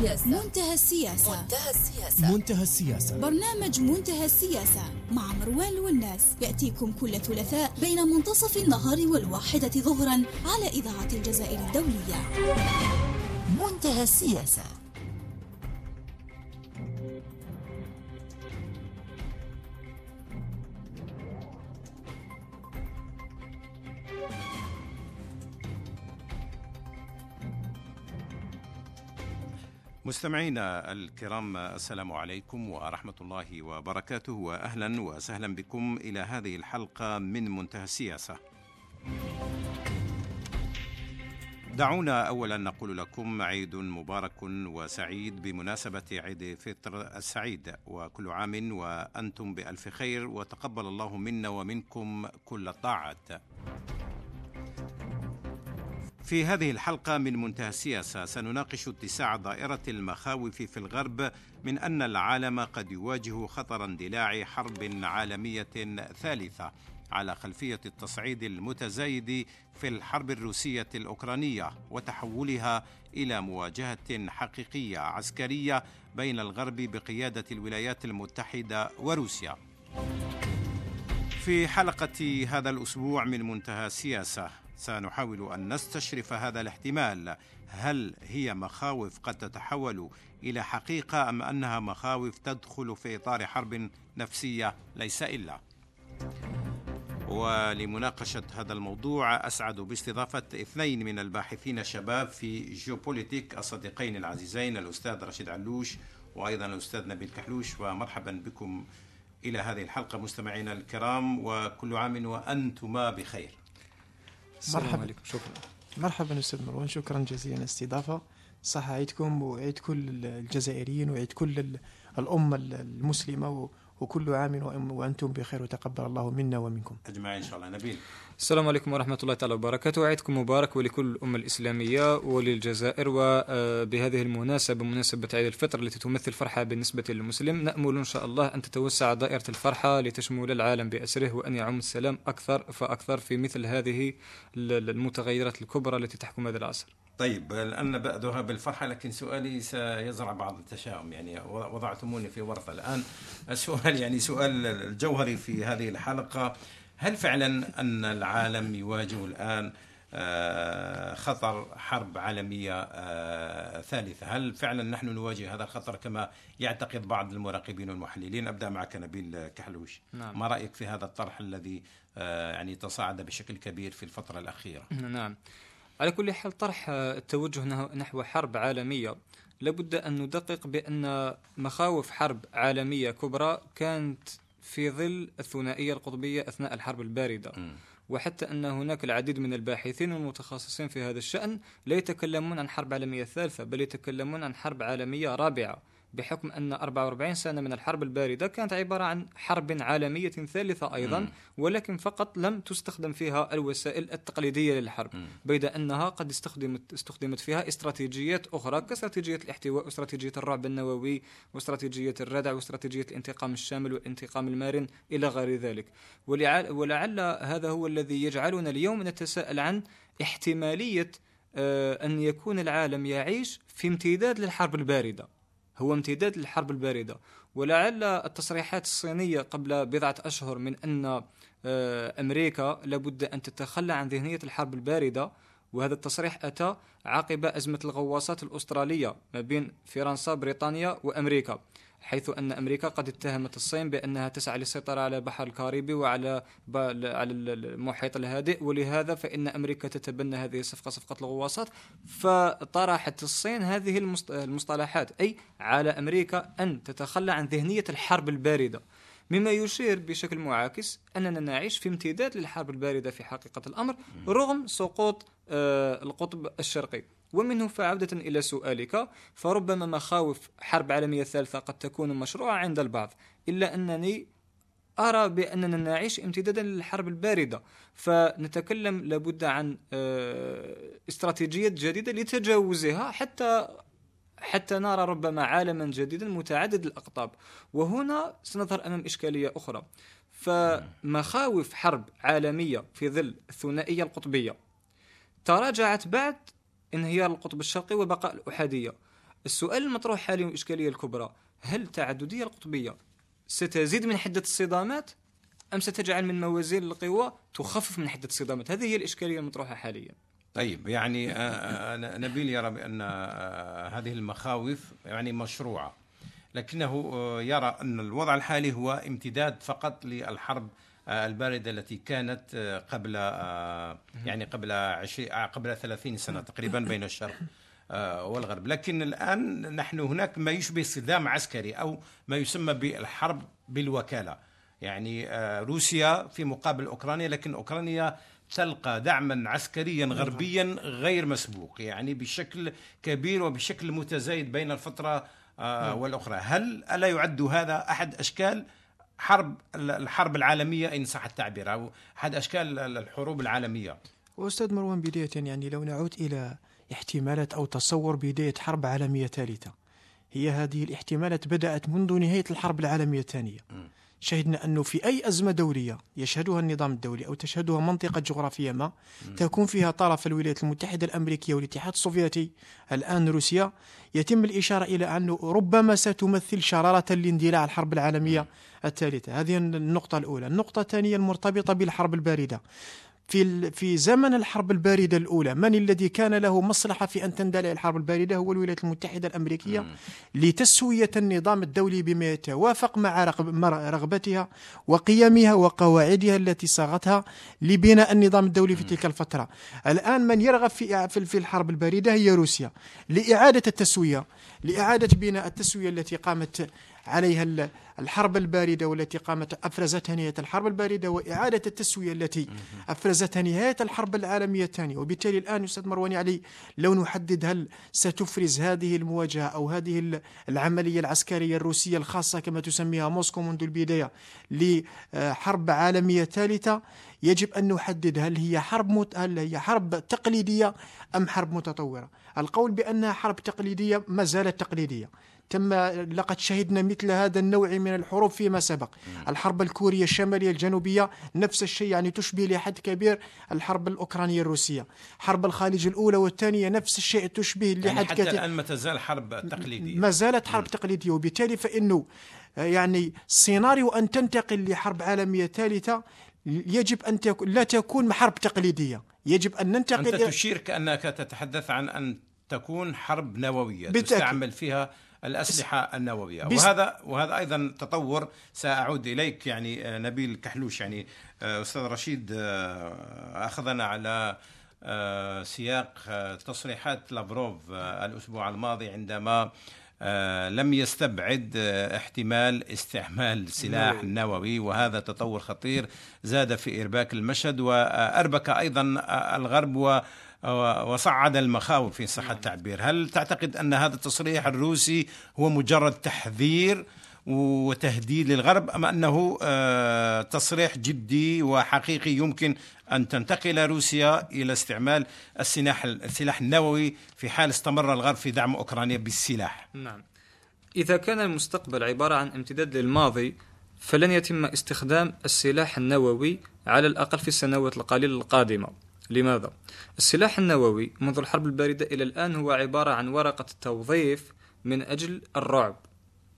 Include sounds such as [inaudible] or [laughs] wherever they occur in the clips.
السياسة. منتهى السياسة. منتهى السياسة. منتهى السياسة. برنامج منتهى السياسة مع مروان والناس يأتيكم كل ثلاثاء بين منتصف النهار والواحدة ظهرا على إذاعة الجزائر الدولية. منتهى السياسة. مستمعينا الكرام السلام عليكم ورحمة الله وبركاته وأهلا وسهلا بكم إلى هذه الحلقة من منتهى السياسة. دعونا أولا نقول لكم عيد مبارك وسعيد بمناسبة عيد فطر السعيد وكل عام وأنتم بألف خير وتقبل الله منا ومنكم كل الطاعات. في هذه الحلقة من منتهى السياسة سنناقش اتساع دائرة المخاوف في الغرب من أن العالم قد يواجه خطر اندلاع حرب عالمية ثالثة على خلفية التصعيد المتزايد في الحرب الروسية الأوكرانية وتحولها إلى مواجهة حقيقية عسكرية بين الغرب بقيادة الولايات المتحدة وروسيا. في حلقة هذا الأسبوع من منتهى السياسة سنحاول أن نستشرف هذا الاحتمال. هل هي مخاوف قد تتحول إلى حقيقة أم أنها مخاوف تدخل في إطار حرب نفسية ليس إلا؟ ولمناقشة هذا الموضوع أسعد باستضافة اثنين من الباحثين الشباب في جيوبوليتيك الصديقين العزيزين الأستاذ رشيد علوش وأيضا الأستاذ نبيل كحلوش ومرحبا بكم إلى هذه الحلقة مستمعينا الكرام وكل عام وأنتما بخير. السلام مرحبا. عليكم. شكرا. مرحبا أستاذ مروان. شكرا جزيلا الاستضافة. صح عيدكم وعيد كل الجزائريين وعيد كل الأمة المسلمة وكل عام وأنتم بخير وتقبل الله منا ومنكم. أجمعين إن شاء الله. نبيل. السلام عليكم ورحمة الله تعالى وبركاته. عيدكم مبارك ولكل الأمة الإسلامية وللجزائر. وبهذه المناسبة مناسبة عيد الفطر التي تمثل فرحة بالنسبة للمسلم نأمل إن شاء الله أن تتوسع دائرة الفرحة لتشمل العالم بأسره وأن يعم السلام أكثر فأكثر في مثل هذه المتغيرات الكبرى التي تحكم هذا العصر. طيب الآن نبدأها بالفرحة لكن سؤالي سيزرع بعض التشاؤم. يعني وضعتموني في ورطة الآن. [laughs] السؤال يعني سؤال الجوهري في هذه الحلقة. هل فعلا أن العالم يواجه الآن آه، خطر حرب عالمية آه، ثالثة؟ هل فعلا نحن نواجه هذا الخطر كما يعتقد بعض المراقبين والمحللين؟ أبدأ معك نبيل كحلوش. نعم. ما رأيك في هذا الطرح الذي آه، يعني تصاعد بشكل كبير في الفترة الأخيرة؟ نعم. على كل حال طرح التوجه نحو حرب عالمية. لابد أن ندقق بأن مخاوف حرب عالمية كبرى كانت في ظل الثنائية القطبية أثناء الحرب الباردة. م. وحتى أن هناك العديد من الباحثين والمتخصصين في هذا الشأن لا يتكلمون عن حرب عالمية ثالثة بل يتكلمون عن حرب عالمية رابعة. بحكم أن 44 سنة من الحرب الباردة كانت عبارة عن حرب عالمية ثالثة أيضا ولكن فقط لم تستخدم فيها الوسائل التقليدية للحرب بيد أنها قد استخدمت استخدمت فيها استراتيجيات أخرى كاستراتيجية الاحتواء واستراتيجية الرعب النووي واستراتيجية الردع واستراتيجية الانتقام الشامل والانتقام المارن إلى غير ذلك. ولعل هذا هو الذي يجعلنا اليوم نتساءل عن احتمالية آه، أن يكون العالم يعيش في امتداد للحرب الباردة. هو امتداد للحرب الباردة. ولعل التصريحات الصينية قبل بضعة أشهر من أن آه، أمريكا لابد أن تتخلى عن ذهنية الحرب الباردة وهذا التصريح أتى عقب أزمة الغواصات الأسترالية ما بين فرنسا بريطانيا وأمريكا. حيث أن أمريكا قد اتهمت الصين بأنها تسعى للسيطرة على البحر الكاريبي وعلى على المحيط الهادئ ولهذا فإن أمريكا تتبنى هذه الصفقة صفقة الغواصات. فطرحت الصين هذه المصطلحات أي على أمريكا أن تتخلى عن ذهنية الحرب الباردة. مما يشير بشكل معاكس أننا نعيش في امتداد للحرب الباردة في حقيقة الأمر رغم سقوط آه، القطب الشرقي. ومنه فعودة إلى سؤالك. فربما مخاوف حرب عالمية ثالثة قد تكون مشروعة عند البعض إلا أنني أرى بأننا نعيش امتدادا للحرب الباردة. فنتكلم لابد عن آه، استراتيجية جديدة لتجاوزها حتى حتى نرى ربما عالما جديدا متعدد الأقطاب. وهنا سنظهر أمام إشكالية أخرى. فمخاوف حرب عالمية في ظل الثنائية القطبية تراجعت بعد انهيار القطب الشرقي وبقاء الأحادية. السؤال المطروح حاليا والإشكالية الكبرى هل التعددية القطبية ستزيد من حدة الصدامات أم ستجعل من موازين القوى تخفف من حدة الصدامات؟ هذه هي الإشكالية المطروحة حاليا. طيب يعني آه، آه، نبيل يرى بأن آه، هذه المخاوف يعني مشروعة. لكنه يرى أن الوضع الحالي هو امتداد فقط للحرب الباردة التي كانت قبل يعني قبل قبل 30 سنة تقريبا بين [laughs] الشرق والغرب. لكن الآن نحن هناك ما يشبه صدام عسكري أو ما يسمى بالحرب بالوكالة. يعني روسيا في مقابل أوكرانيا لكن أوكرانيا تلقى دعما عسكريا غربيا غير مسبوق يعني بشكل كبير وبشكل متزايد بين الفترة آه، نعم. والأخرى. هل ألا يعد هذا أحد أشكال حرب الحرب العالمية إن صح التعبير. أو أحد أشكال الحروب العالمية. وأستاذ مروان بداية يعني لو نعود إلى احتمالات أو تصور بداية حرب عالمية ثالثة هي هذه الاحتمالات بدأت منذ نهاية الحرب العالمية الثانية. م. شهدنا أنه في أي أزمة دولية يشهدها النظام الدولي أو تشهدها منطقة جغرافية ما تكون فيها طرف الولايات المتحدة الأمريكية والاتحاد السوفيتي الآن روسيا. يتم الإشارة إلى أنه ربما ستمثل شرارة لاندلاع الحرب العالمية الثالثة. هذه النقطة الأولى. النقطة الثانية المرتبطة بالحرب الباردة. في في زمن الحرب الباردة الأولى. من الذي كان له مصلحة في أن تندلع الحرب الباردة؟ هو الولايات المتحدة الأمريكية لتسوية النظام الدولي بما يتوافق مع رغبتها وقيمها وقواعدها التي صاغتها لبناء النظام الدولي في تلك الفترة. الآن من يرغب في في الحرب الباردة هي روسيا. لإعادة التسوية لإعادة بناء التسوية التي قامت عليها الحرب الباردة والتي قامت أفرزتها نهاية الحرب الباردة وإعادة التسوية التي أفرزتها نهاية الحرب العالمية الثانية. وبالتالي الآن أستاذ مروان علي لو نحدد هل ستفرز هذه المواجهة أو هذه العملية العسكرية الروسية الخاصة كما تسميها موسكو منذ البداية لحرب عالمية ثالثة يجب أن نحدد هل هي حرب مت... هل هي حرب تقليدية أم حرب متطورة. القول بأنها حرب تقليدية ما زالت تقليدية. تم لقد شهدنا مثل هذا النوع من الحروب فيما سبق. الحرب الكورية الشمالية الجنوبية نفس الشيء يعني تشبه لحد كبير الحرب الأوكرانية الروسية. حرب الخليج الأولى والثانية نفس الشيء تشبه يعني لحد حتى كثير. الآن ما تزال حرب تقليدية. ما زالت حرب تقليدية وبالتالي فإنه يعني سيناريو أن تنتقل لحرب عالمية ثالثة يجب أن تكون لا تكون حرب تقليدية. يجب أن ننتقل أنت تشير كأنك تتحدث عن أن تكون حرب نووية بالتأكيد. تستعمل فيها الأسلحة النووية وهذا وهذا أيضا تطور سأعود إليك يعني آه، نبيل كحلوش يعني آه، أستاذ رشيد آه، أخذنا على سياق تصريحات لافروف الأسبوع الماضي عندما لم يستبعد احتمال استعمال سلاح نعم. نووي وهذا تطور خطير زاد في إرباك المشهد وأربك أيضا الغرب و وصعد المخاوف في صحة التعبير. هل تعتقد أن هذا التصريح الروسي هو مجرد تحذير وتهديد للغرب أم أنه آه، تصريح جدي وحقيقي يمكن أن تنتقل روسيا إلى استعمال السلاح السلاح النووي في حال استمر الغرب في دعم أوكرانيا بالسلاح؟ نعم. إذا كان المستقبل عبارة عن امتداد للماضي فلن يتم استخدام السلاح النووي على الأقل في السنوات القليلة القادمة. لماذا؟ السلاح النووي منذ الحرب الباردة إلى الآن هو عبارة عن ورقة توظيف من أجل الرعب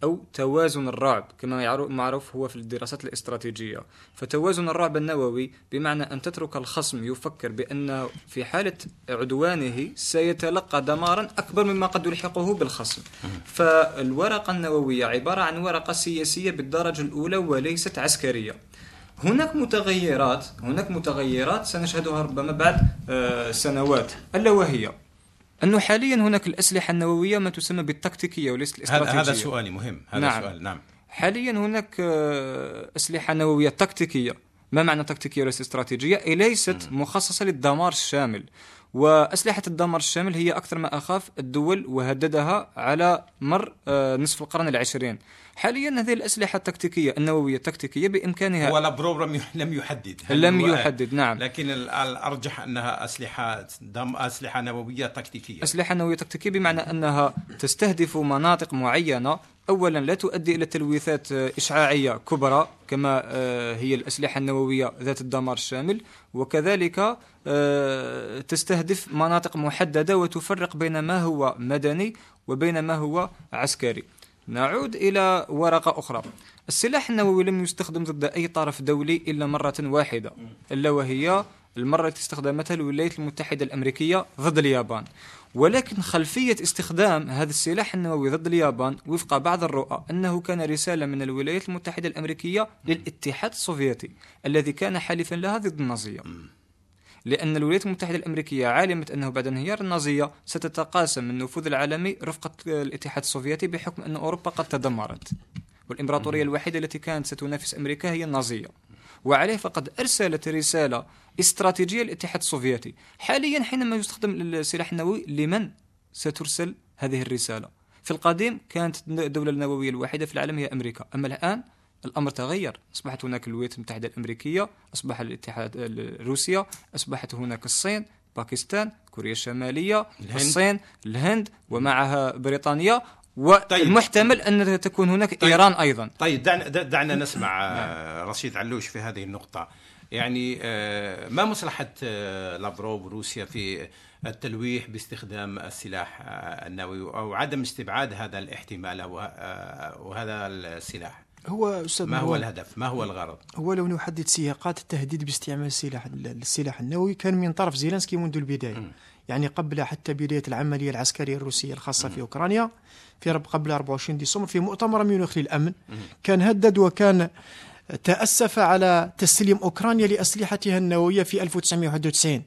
أو توازن الرعب كما معروف هو في الدراسات الاستراتيجية. فتوازن الرعب النووي بمعنى أن تترك الخصم يفكر بأن في حالة عدوانه سيتلقى دمارا أكبر مما قد يلحقه بالخصم. فالورقة النووية عبارة عن ورقة سياسية بالدرجة الأولى وليست عسكرية. هناك متغيرات هناك متغيرات سنشهدها ربما بعد آه، سنوات. ألا وهي؟ أنه حاليا هناك الأسلحة النووية ما تسمى بالتكتيكية وليست الاستراتيجيه هذا سؤالي مهم. هذا نعم. سؤال نعم. حاليا هناك آه، أسلحة نووية تكتيكية. ما معنى تكتيكية وليست استراتيجية؟ ليست مخصصة للدمار الشامل. وأسلحة الدمار الشامل هي أكثر ما أخاف الدول وهددها على مر آه، نصف القرن العشرين. حاليا هذه الأسلحة التكتيكية النووية التكتيكية بإمكانها ولا بروبرام لم يحدد. لم يحدد نعم. لكن الأرجح أنها أسلحة دم أسلحة نووية تكتيكية. أسلحة نووية تكتيكية بمعنى أنها تستهدف مناطق معينة. اولا لا تؤدي إلى تلويثات آه، إشعاعية كبرى كما آه، هي الأسلحة النووية ذات الدمار الشامل. وكذلك آه، تستهدف مناطق محددة وتفرق بين ما هو مدني وبين ما هو عسكري. نعود إلى ورقة أخرى. السلاح النووي لم يستخدم ضد أي طرف دولي إلا مرة واحدة إلا وهي المرة التي استخدمتها الولايات المتحدة الأمريكية ضد اليابان. ولكن خلفية استخدام هذا السلاح النووي ضد اليابان وفق بعض الرؤى أنه كان رسالة من الولايات المتحدة الأمرريكية للاتحاد السوفيتي الذي كان حليفا لها ضد النازية. لأن الولايات المتحدة الأمريكية علمت أنه بعد انهيار النازية ستتقاسم النفوذ العالمي رفقة الاتحاد السوفيتي بحكم أن أوروبا قد تدمرت. والإمبراطورية الوحيدة التي كانت ستنافس أمريكا هي النازية. وعليه فقد أرسلت رسالة استراتيجية للاتحاد السوفيتي. حاليا حينما يستخدم السلاح النووي لمن سترسل هذه الرسالة؟ في القديم كانت الدولة النووية الوحيدة في العالم هي أمريكا. أما الآن الأمر تغير أصبحت هناك الولايات المتحدة الأمريكية أصبح الاتحاد روسيا أصبحت هناك الصين باكستان كوريا الشمالية الهند. الصين الهند ومعها بريطانيا والمحتمل طيب. أن تكون هناك طيب. إيران أيضا طيب دعنا, دعنا [laughs] نسمع آه، رشيد علوش في هذه النقطة يعني آه، ما مصلحة آه، لافروف روسيا في التلويح باستخدام السلاح النووي أو عدم استبعاد هذا الاحتمال وهذا السلاح هو أستاذ ما هو الهدف؟ ما هو الغرض؟ هو لو نحدد سياقات التهديد باستعمال السلاح السلاح النووي كان من طرف زيلنسكي منذ البداية م. يعني قبل حتى بداية العملية العسكرية الروسية الخاصة م. في أوكرانيا في قبل 24 ديسمبر في مؤتمر ميونخ للأمن م. كان هدد وكان تأسف على تسليم أوكرانيا لأسلحتها النووية في 1991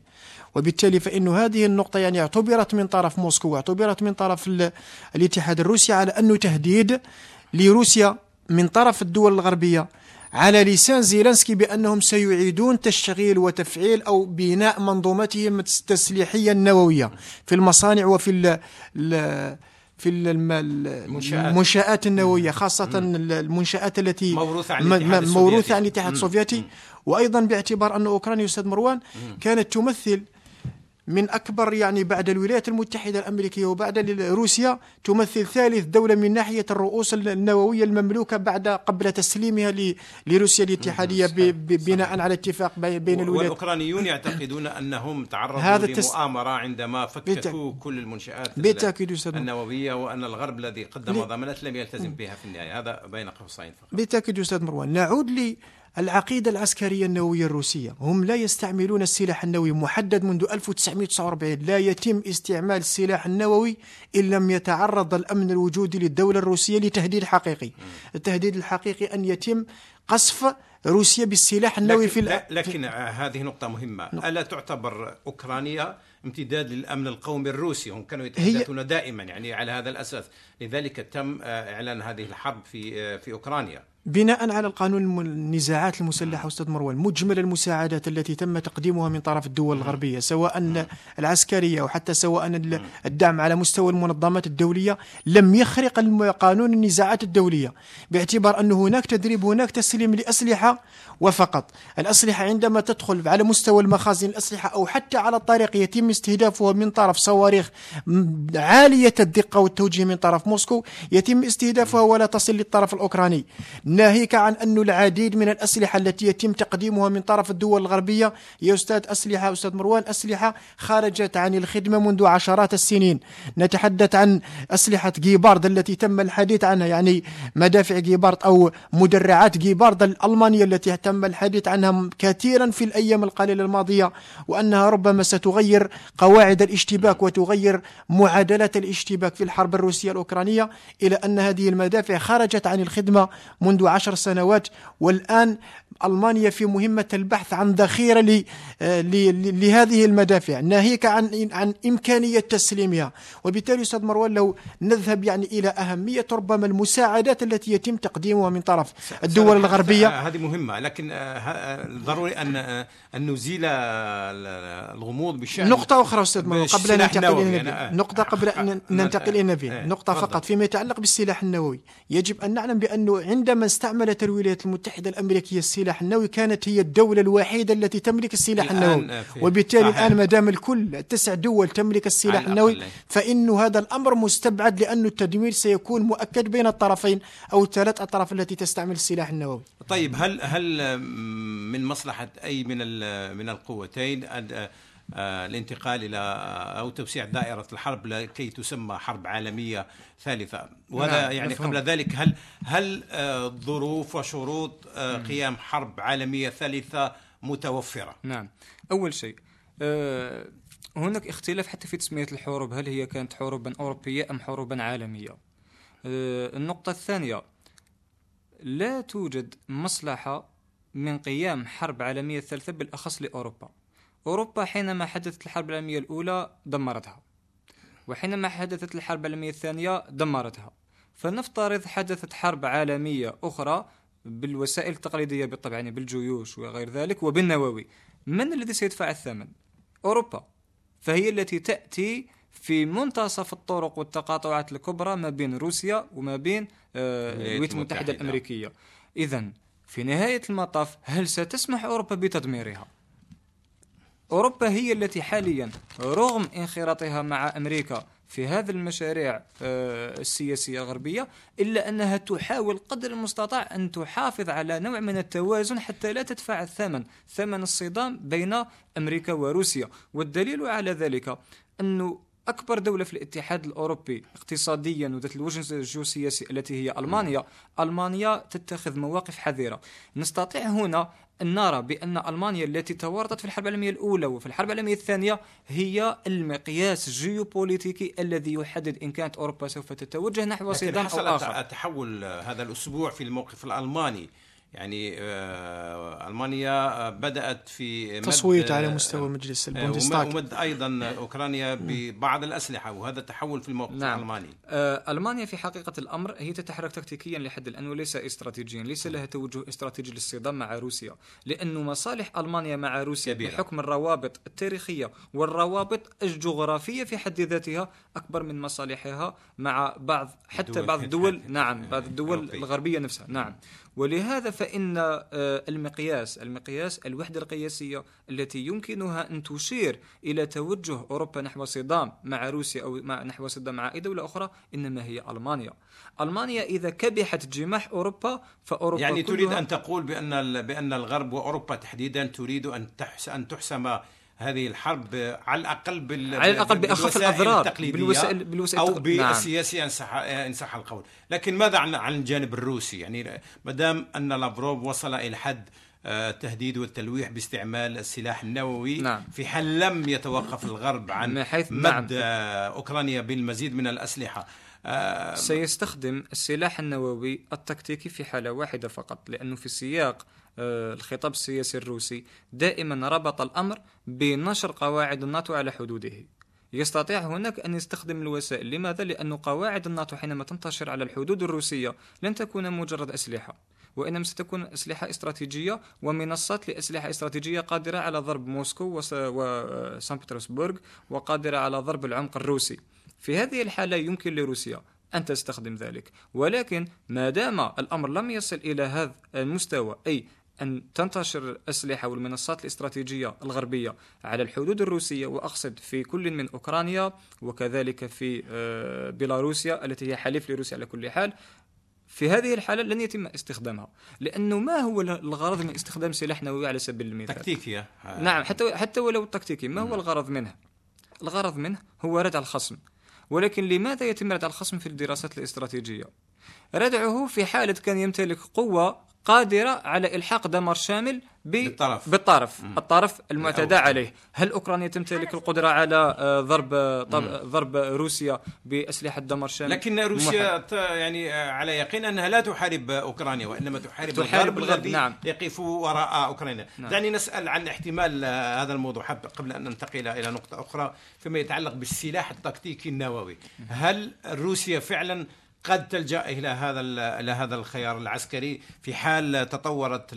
وبالتالي فإن هذه النقطة يعني اعتبرت من طرف موسكو واعتبرت من طرف الاتحاد الروسي على أنه تهديد لروسيا من طرف الدول الغربية على لسان زيلنسكي بأنهم سيعيدون تشغيل وتفعيل أو بناء منظومتهم التسليحية النووية في المصانع وفي ال ال في المنشآت. النووية خاصة المنشآت التي موروثة عن الاتحاد موروثة عن الاتحاد السوفيتي. وأيضا باعتبار أن أوكرانيا أستاذ مروان كانت تمثل من أكبر يعني بعد الولايات المتحدة الأمريكية وبعد روسيا تمثل ثالث دولة من ناحية الرؤوس النووية المملوكة بعد قبل تسليمها لروسيا الاتحادية بناء على اتفاق بين الولايات. والأوكرانيون يعتقدون أنهم تعرضوا هذا لمؤامرة عندما فككوا كل المنشآت بالتأكيد النووية وأن الغرب الذي قدم ضمانات لم يلتزم بها في النهاية. هذا بين قوسين فقط. بالتأكيد أستاذ مروان. نعود لي العقيدة العسكرية النووية الروسية. هم لا يستعملون السلاح النووي محدد منذ 1949 لا يتم استعمال السلاح النووي إن لم يتعرض الأمن الوجودي للدولة الروسية لتهديد حقيقي. التهديد الحقيقي أن يتم قصف روسيا بالسلاح النووي لكن في لكن هذه نقطة مهمة. نقطة. ألا تعتبر أوكرانيا امتداد للأمن القومي الروسي؟ هم كانوا يتحدثون دائما يعني على هذا الأساس. لذلك تم إعلان هذه الحرب في في أوكرانيا. بناء على القانون النزاعات المسلحة أستاذ مروان مجمل المساعدات التي تم تقديمها من طرف الدول الغربية سواء العسكرية أو حتى سواء الدعم على مستوى المنظمات الدولية لم يخرق قانون النزاعات الدولية باعتبار أن هناك تدريب هناك تسليم لأسلحة وفقط. الأسلحة عندما تدخل على مستوى المخازن الأسلحة أو حتى على الطريق يتم استهدافها من طرف صواريخ عالية الدقة والتوجيه من طرف موسكو يتم استهدافها ولا تصل للطرف الأوكراني. ناهيك عن أن العديد من الأسلحة التي يتم تقديمها من طرف الدول الغربية يا أستاذ أسلحة أستاذ مروان أسلحة خرجت عن الخدمة منذ عشرات السنين. نتحدث عن أسلحة جيبارد التي تم الحديث عنها يعني مدافع جيبارد أو مدرعات جيبارد الألمانية التي تم الحديث عنها كثيرا في الأيام القليلة الماضية وأنها ربما ستغير قواعد الاشتباك وتغير معادلات الاشتباك في الحرب الروسية الأوكرانية إلى أن هذه المدافع خرجت عن الخدمة منذ عشر سنوات والآن ألمانيا في مهمة البحث عن ذخيرة آه، لهذه المدافع ناهيك عن عن إمكانية تسليمها. وبالتالي أستاذ مروان لو نذهب يعني إلى أهمية ربما المساعدات التي يتم تقديمها من طرف الدول الغربية. هذه مهمة لكن آه، آه، ضروري أن أن نزيل الغموض بشأن. نقطة أخرى أستاذ مروان قبل أن ننتقل إلى يعني نقطة قبل أن ننتقل إلى نقطة فقط فيما يتعلق بالسلاح النووي. يجب أن نعلم بأنه عندما استعملت الولايات المتحدة الأمريكية السلاح النووي كانت هي الدولة الوحيدة التي تملك السلاح النووي وبالتالي صحيح. الآن ما دام الكل التسع دول تملك السلاح النووي. فإن هذا الأمر مستبعد لأن التدمير سيكون مؤكد بين الطرفين أو الثلاث أطراف التي تستعمل السلاح النووي طيب هل هل من مصلحة أي من من القوتين أن- الانتقال إلى آه، أو توسيع دائرة الحرب لكي تسمى حرب عالمية ثالثة. وهذا نعم، يعني مفهوم. قبل ذلك هل هل آه، ظروف وشروط آه، قيام حرب عالمية ثالثة متوفرة؟ نعم. أول شيء آه، هناك اختلاف حتى في تسمية الحروب. هل هي كانت حروبا أوروبية أم حروبا عالمية؟ آه، النقطة الثانية لا توجد مصلحة من قيام حرب عالمية ثالثة بالأخص لأوروبا. أوروبا حينما حدثت الحرب العالمية الأولى دمرتها وحينما حدثت الحرب العالمية الثانية دمرتها فنفترض حدثت حرب عالمية أخرى بالوسائل التقليدية بالطبع يعني بالجيوش وغير ذلك وبالنووي من الذي سيدفع الثمن؟ أوروبا فهي التي تأتي في منتصف الطرق والتقاطعات الكبرى ما بين روسيا وما بين آه، الولايات المتحدة. الأمريكية إذا في نهاية المطاف هل ستسمح أوروبا بتدميرها؟ أوروبا هي التي حاليا رغم انخراطها مع أمريكا في هذه المشاريع آه، السياسية الغربية إلا أنها تحاول قدر المستطاع أن تحافظ على نوع من التوازن حتى لا تدفع الثمن ثمن الصدام بين أمريكا وروسيا. والدليل على ذلك أنه أكبر دولة في الاتحاد الأوروبي اقتصاديا وذات الوجه الجيوسياسي التي هي ألمانيا ألمانيا تتخذ مواقف حذرة. نستطيع هنا أن نرى بأن ألمانيا التي تورطت في الحرب العالمية الأولى وفي الحرب العالمية الثانية هي المقياس الجيوبوليتيكي الذي يحدد إن كانت أوروبا سوف تتوجه نحو حصل أو آخر. التحول آه، هذا الأسبوع في الموقف الألماني. يعني آه، ألمانيا آه، بدأت في تصويت على مستوى مجلس آه، البوندستاغ ومد أيضا أوكرانيا ببعض الأسلحة وهذا تحول في الموقف نعم. الألماني ألمانيا في حقيقة الأمر هي تتحرك تكتيكيا لحد الآن وليس استراتيجيا ليس لها توجه استراتيجي للصدام مع روسيا لأن مصالح ألمانيا مع روسيا كبيرة. بحكم الروابط التاريخية والروابط الجغرافية في حد ذاتها أكبر من مصالحها مع بعض حتى الدول بعض الدول نعم بعض الدول. الغربية نفسها نعم ولهذا فإن آه، المقياس المقياس الوحدة القياسية التي يمكنها أن تشير إلى توجه أوروبا نحو صدام مع روسيا أو نحو صدام مع أي دولة أخرى إنما هي ألمانيا. ألمانيا إذا كبحت جماح أوروبا فأوروبا يعني تريد أن تقول بأن ال- بأن الغرب وأوروبا تحديدا تريد تحس أن تحسم هذه الحرب على الأقل بال على الأقل بأخف بالوسائل الأضرار. التقليدية بالوسائل- بالوسائل أو التق- نعم. بالسياسيه إن صح القول لكن ماذا عن عن الجانب الروسي يعني ما دام أن لافروف وصل إلى حد آه، التهديد والتلويح باستعمال السلاح النووي نعم. في حال لم يتوقف الغرب عن حيث- مد نعم. آه، أوكرانيا بالمزيد من الأسلحة آه، سيستخدم السلاح النووي التكتيكي في حالة واحدة فقط لأنه في سياق آه، الخطاب السياسي الروسي دائما ربط الأمر بنشر قواعد الناتو على حدوده. يستطيع هناك أن يستخدم الوسائل. لماذا؟ لأن قواعد الناتو حينما تنتشر على الحدود الروسية لن تكون مجرد أسلحة وإنما ستكون أسلحة استراتيجية ومنصات لأسلحة استراتيجية قادرة على ضرب موسكو وس- وسان بطرسبرغ وقادرة على ضرب العمق الروسي. في هذه الحالة يمكن لروسيا أن تستخدم ذلك. ولكن ما دام الأمر لم يصل إلى هذا المستوى أي أن تنتشر الأسلحة والمنصات الاستراتيجية الغربية على الحدود الروسية وأقصد في كل من أوكرانيا وكذلك في آه، بيلاروسيا التي هي حليف لروسيا على كل حال. في هذه الحالة لن يتم استخدامها لأنه ما هو الغرض من استخدام سلاح نووي على سبيل المثال؟ تكتيكية. آه، نعم حتى حتى ولو التكتيكي ما هو الغرض منه؟ الغرض منه هو ردع الخصم. ولكن لماذا يتم ردع الخصم في الدراسات الاستراتيجية؟ ردعه في حالة كان يمتلك قوة قادرة على إلحاق دمار شامل. بالطرف. بالطرف الطرف المعتدى الأول. عليه هل أوكرانيا تمتلك القدرة على آه، ضرب طب... ضرب روسيا بأسلحة دمار شامل لكن روسيا ت- يعني آه، على يقين أنها لا تحارب أوكرانيا وإنما تحارب, تحارب الغرب الغرب، الذي نعم. يقف وراء أوكرانيا نعم. دعني نسأل عن احتمال آه، هذا الموضوع حب قبل أن ننتقل إلى نقطة أخرى فيما يتعلق بالسلاح التكتيكي النووي هل روسيا فعلا قد تلجأ إلى هذا إلى هذا الخيار العسكري في حال تطورت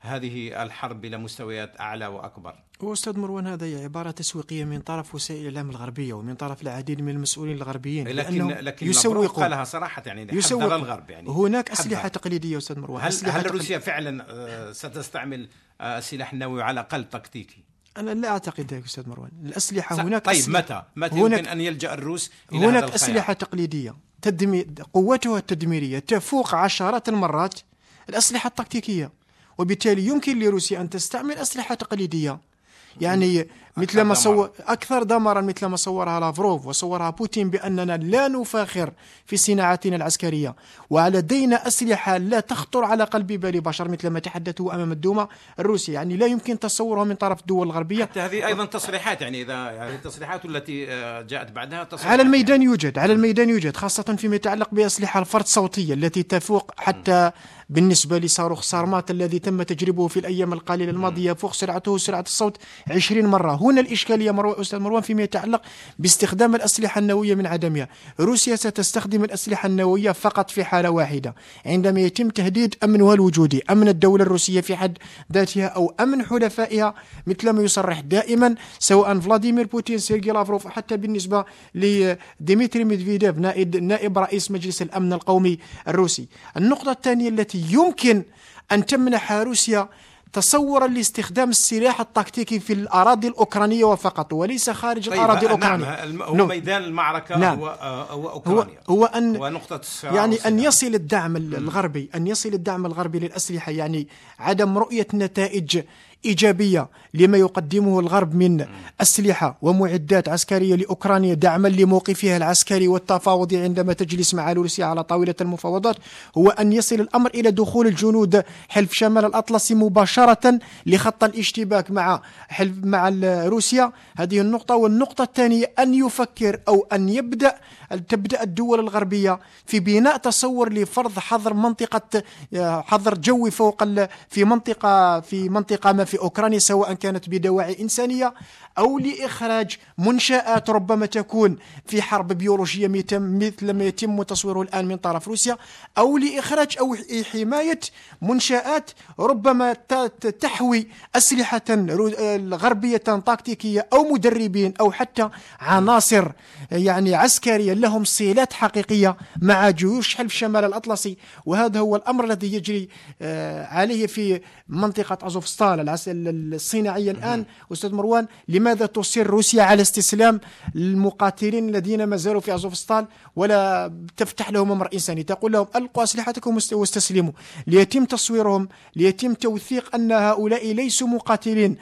هذه الحرب إلى مستويات أعلى وأكبر. وأستاذ مروان هذا عبارة تسويقية من طرف وسائل الإعلام الغربية ومن طرف العديد من المسؤولين الغربيين لكن لكن يسوقوا. قالها صراحة يعني يسوق الغرب يعني. هناك أسلحة تقليدية أستاذ مروان. هل, هل روسيا فعلا آه، ستستعمل السلاح النووي على الاقل تكتيكي؟ أنا لا أعتقد ذلك أستاذ مروان. الأسلحة هناك طيب متى؟ متى هناك يمكن أن يلجأ الروس إلى هناك هذا أسلحة تقليدية. قوتها التدميرية تفوق عشرات المرات الأسلحة التكتيكية وبالتالي يمكن لروسيا أن تستعمل أسلحة تقليدية. يعني مثل ما صور أكثر دمرا مثل ما صورها لافروف وصورها بوتين بأننا لا نفاخر في صناعتنا العسكرية. ولدينا أسلحة لا تخطر على قلب بال بشر مثل ما تحدثوا أمام الدوما الروسية يعني لا يمكن تصورها من طرف الدول الغربية حتى هذه أيضا تصريحات يعني إذا يعني التصريحات التي آه، جاءت بعدها تصريحات على الميدان يوجد على الميدان يوجد خاصة فيما يتعلق بأسلحة الفرد الصوتية التي تفوق حتى بالنسبة لصاروخ سارمات الذي تم تجربه في الأيام القليلة الماضية فوق سرعته سرعة الصوت 20 مرة. هنا الإشكالية مروان أستاذ مروان فيما يتعلق باستخدام الأسلحة النووية من عدمها. روسيا ستستخدم الأسلحة النووية فقط في حالة واحدة. عندما يتم تهديد أمنها الوجودي أمن الدولة الروسية في حد ذاتها أو أمن حلفائها مثل ما يصرح دائما سواء فلاديمير بوتين سيرجي لافروف حتى بالنسبة لديمتري ميدفيديف نائب, نائب رئيس مجلس الأمن القومي الروسي. النقطة الثانية التي يمكن أن تمنح روسيا تصورا لاستخدام السلاح التكتيكي في الأراضي الأوكرانية وفقط وليس خارج طيب الأراضي الأوكرانية نعم هو نعم. ميدان المعركة نعم. هو, هو أوكرانيا هو, هو أن ونقطة يعني أن يصل الدعم الغربي أن يصل الدعم الغربي للأسلحة يعني عدم رؤية نتائج إيجابية لما يقدمه الغرب من أسلحة ومعدات عسكرية لأوكرانيا دعما لموقفها العسكري والتفاوضي عندما تجلس مع روسيا على طاولة المفاوضات هو أن يصل الأمر إلى دخول الجنود حلف شمال الأطلسي مباشرة لخط الاشتباك مع حلف مع روسيا. هذه النقطة. والنقطة الثانية أن يفكر أو أن يبدأ تبدأ الدول الغربية في بناء تصور لفرض حظر منطقة حظر جوي فوق في منطقة في منطقة ما في أوكرانيا سواء كانت بدواعي إنسانية أو لإخراج منشآت ربما تكون في حرب بيولوجية مثل ما يتم تصويره الآن من طرف روسيا أو لإخراج أو حماية منشآت ربما تحوي أسلحة غربية تكتيكية أو مدربين أو حتى عناصر يعني عسكرية لهم صلات حقيقية مع جيوش حلف شمال الأطلسي. وهذا هو الأمر الذي يجري آه، عليه في منطقة أزوفستال الصناعية الآن أستاذ مروان لماذا تصر روسيا على استسلام المقاتلين الذين ما زالوا في أزوفستال ولا تفتح لهم أمر إنساني؟ تقول لهم ألقوا أسلحتكم واستسلموا. ليتم تصويرهم ليتم توثيق أن هؤلاء ليسوا مقاتلين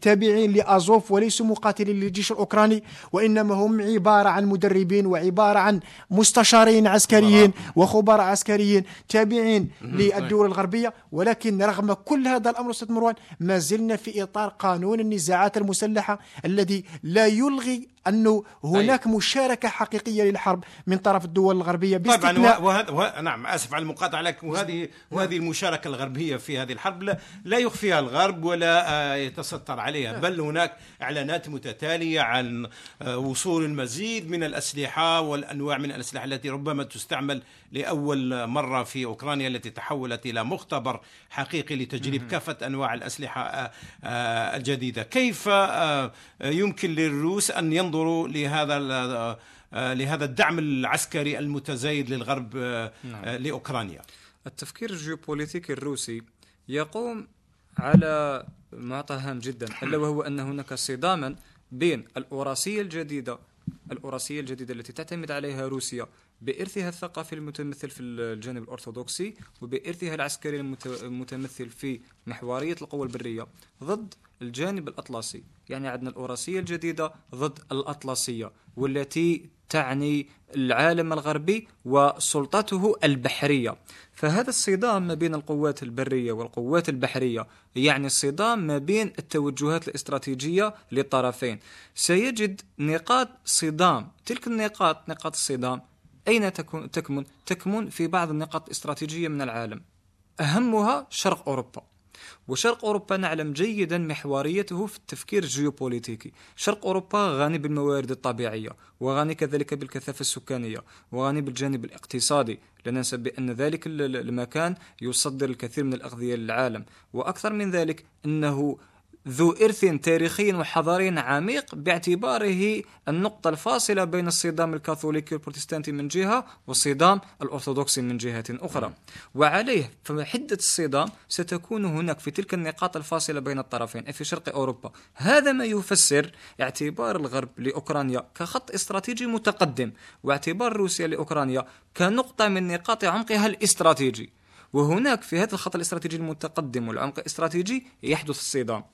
تابعين لأزوف وليسوا مقاتلين للجيش الأوكراني وإنما هم عبارة عن مدربين وعبارة عن مستشارين عسكريين وخبراء عسكريين تابعين للدول الغربية. ولكن رغم كل هذا الأمر أستاذ مروان ما زلنا في إطار قانون النزاعات المسلحة الذي لا يلغي أنه هناك أي. مشاركة حقيقية للحرب من طرف الدول الغربية طبعا وهذا نعم آسف على المقاطعة لكن وهذه وهذه المشاركة الغربية في هذه الحرب لا, لا يخفيها الغرب ولا آه، يتستر عليها. بل هناك إعلانات متتالية عن آه، وصول المزيد من الأسلحة والأنواع من الأسلحة التي ربما تستعمل لأول مرة في أوكرانيا التي تحولت إلى مختبر حقيقي لتجريب كافة أنواع الأسلحة آه، الجديدة. كيف يمكن للروس أن ينظروا ينظروا لهذا آه، لهذا الدعم العسكري المتزايد للغرب آه، نعم. آه، لأوكرانيا التفكير الجيوبوليتيكي الروسي يقوم على معطى هام جدا ألا وهو أن هناك صداما بين الأوراسية الجديدة الأوراسية الجديدة التي تعتمد عليها روسيا بإرثها الثقافي المتمثل في الجانب الأرثوذكسي وبإرثها العسكري المتمثل في محورية القوى البرية ضد الجانب الأطلسي. يعني عندنا الأوراسية الجديدة ضد الأطلسية والتي تعني العالم الغربي وسلطته البحرية. فهذا الصدام ما بين القوات البرية والقوات البحرية يعني الصدام ما بين التوجهات الاستراتيجية للطرفين سيجد نقاط صدام تلك النقاط نقاط الصدام أين تكون تكمن؟ تكمن في بعض النقاط الاستراتيجية من العالم. أهمها شرق أوروبا. وشرق أوروبا نعلم جيدا محوريته في التفكير الجيوبوليتيكي. شرق أوروبا غني بالموارد الطبيعية وغني كذلك بالكثافة السكانية وغني بالجانب الاقتصادي. لا ننسى بأن ذلك المكان يصدر الكثير من الأغذية للعالم. وأكثر من ذلك أنه ذو إرث تاريخي وحضاري عميق باعتباره النقطة الفاصلة بين الصدام الكاثوليكي والبروتستانتي من جهة والصدام الأرثوذكسي من جهة أخرى. وعليه فحدة الصدام ستكون هناك في تلك النقاط الفاصلة بين الطرفين في شرق أوروبا. هذا ما يفسر اعتبار الغرب لأوكرانيا كخط استراتيجي متقدم واعتبار روسيا لأوكرانيا كنقطة من نقاط عمقها الاستراتيجي. وهناك في هذا الخط الاستراتيجي المتقدم والعمق الاستراتيجي يحدث الصدام.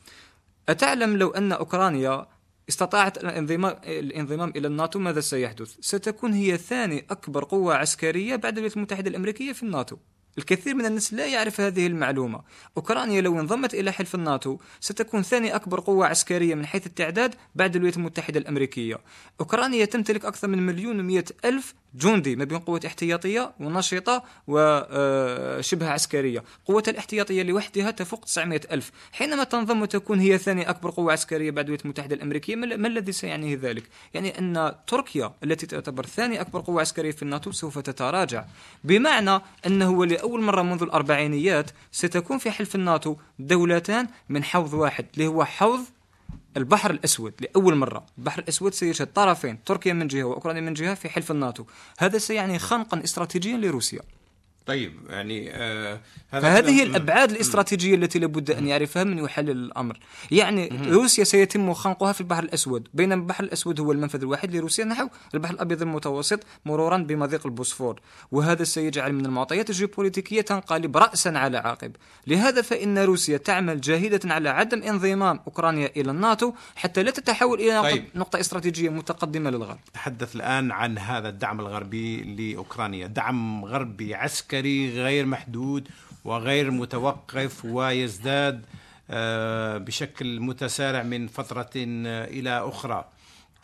أتعلم لو أن أوكرانيا استطاعت الانضمام, الانضمام إلى الناتو؟ ماذا سيحدث؟ ستكون هي ثاني أكبر قوة عسكرية بعد الولايات المتحدة الأمريكية في الناتو. الكثير من الناس لا يعرف هذه المعلومة. أوكرانيا لو انضمت إلى حلف الناتو ستكون ثاني أكبر قوة عسكرية من حيث التعداد بعد الولايات المتحدة الأمريكية. أوكرانيا تمتلك أكثر من مليون ومئة ألف جندي ما بين قوة احتياطية ونشطة وشبه آه، عسكرية. قوة الاحتياطية لوحدها تفوق 900 ألف. حينما تنضم وتكون هي ثاني أكبر قوة عسكرية بعد الولايات المتحدة الأمريكية ما الذي سيعنيه ذلك؟ يعني أن تركيا التي تعتبر ثاني أكبر قوة عسكرية في الناتو سوف تتراجع. بمعنى أنه لأول مرة منذ الأربعينيات ستكون في حلف الناتو دولتان من حوض واحد اللي هو حوض البحر الأسود لأول مرة، البحر الأسود سيشهد طرفين تركيا من جهة وأوكرانيا من جهة في حلف الناتو، هذا سيعني خنقا استراتيجيا لروسيا. طيب يعني آه فهذه هي الأبعاد الاستراتيجية التي لابد أن يعرفها من يحلل الأمر. يعني روسيا سيتم خنقها في البحر الأسود بينما البحر الأسود هو المنفذ الوحيد لروسيا. نحو البحر الأبيض المتوسط مرورا بمضيق البوسفور وهذا سيجعل من المعطيات الجيوبوليتيكية تنقلب رأسا على عقب لهذا فإن روسيا تعمل جاهدة على عدم انضمام أوكرانيا إلى الناتو حتى لا تتحول إلى طيب. نقطة استراتيجية متقدمة للغرب. تحدث الآن عن هذا الدعم الغربي لأوكرانيا دعم غربي عسكري عسكري غير محدود وغير متوقف ويزداد آه، بشكل متسارع من فترة إلى أخرى.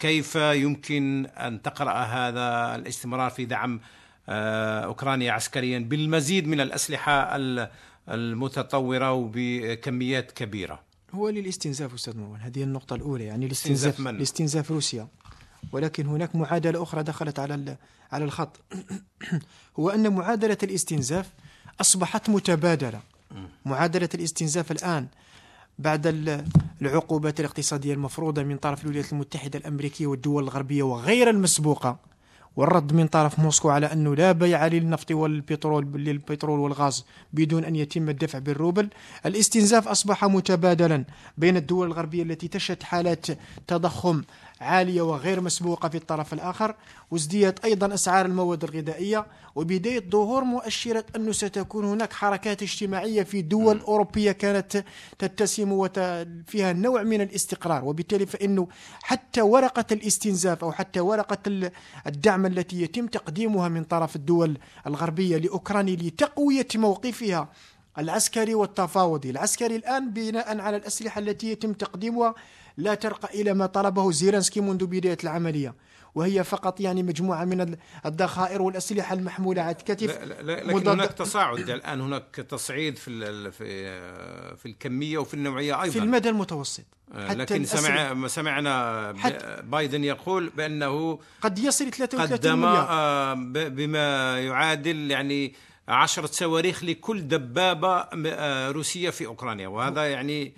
كيف يمكن أن تقرأ هذا الاستمرار في دعم آه، أوكرانيا عسكريا بالمزيد من الأسلحة المتطورة وبكميات كبيرة؟ هو للاستنزاف أستاذ مروان هذه النقطة الأولى يعني الاستنزاف من؟ لاستنزاف روسيا. ولكن هناك معادلة أخرى دخلت على على الخط. [clears throat] هو أن معادلة الاستنزاف أصبحت متبادلة. معادلة الاستنزاف الآن بعد العقوبات الاقتصادية المفروضة من طرف الولايات المتحدة الأمريكية والدول الغربية وغير المسبوقة والرد من طرف موسكو على أنه لا بيع للنفط والبترول للبترول والغاز بدون أن يتم الدفع بالروبل الاستنزاف أصبح متبادلا بين الدول الغربية التي تشهد حالات تضخم عالية وغير مسبوقة في الطرف الآخر وازدياد أيضا أسعار المواد الغذائية وبداية ظهور مؤشرات أنه ستكون هناك حركات اجتماعية في دول أوروبية كانت تتسم وفيها نوع من الاستقرار. وبالتالي فإنه حتى ورقة الاستنزاف أو حتى ورقة الدعم التي يتم تقديمها من طرف الدول الغربية لأوكرانيا لتقوية موقفها العسكري والتفاوضي. العسكري الآن بناء على الأسلحة التي يتم تقديمها لا ترقى إلى ما طلبه زيرنسكي منذ بداية العملية وهي فقط يعني مجموعة من الذخائر والأسلحة المحمولة على الكتف. لا لا لكن هناك تصاعد. الآن هناك تصعيد في في في الكمية وفي النوعية أيضا. في المدى المتوسط. آه، حتى لكن سمع سمعنا بايدن يقول بأنه قد يصل 33 مليار. آه، بما يعادل يعني عشرة صواريخ لكل دبابة آه، روسية في أوكرانيا. وهذا يعني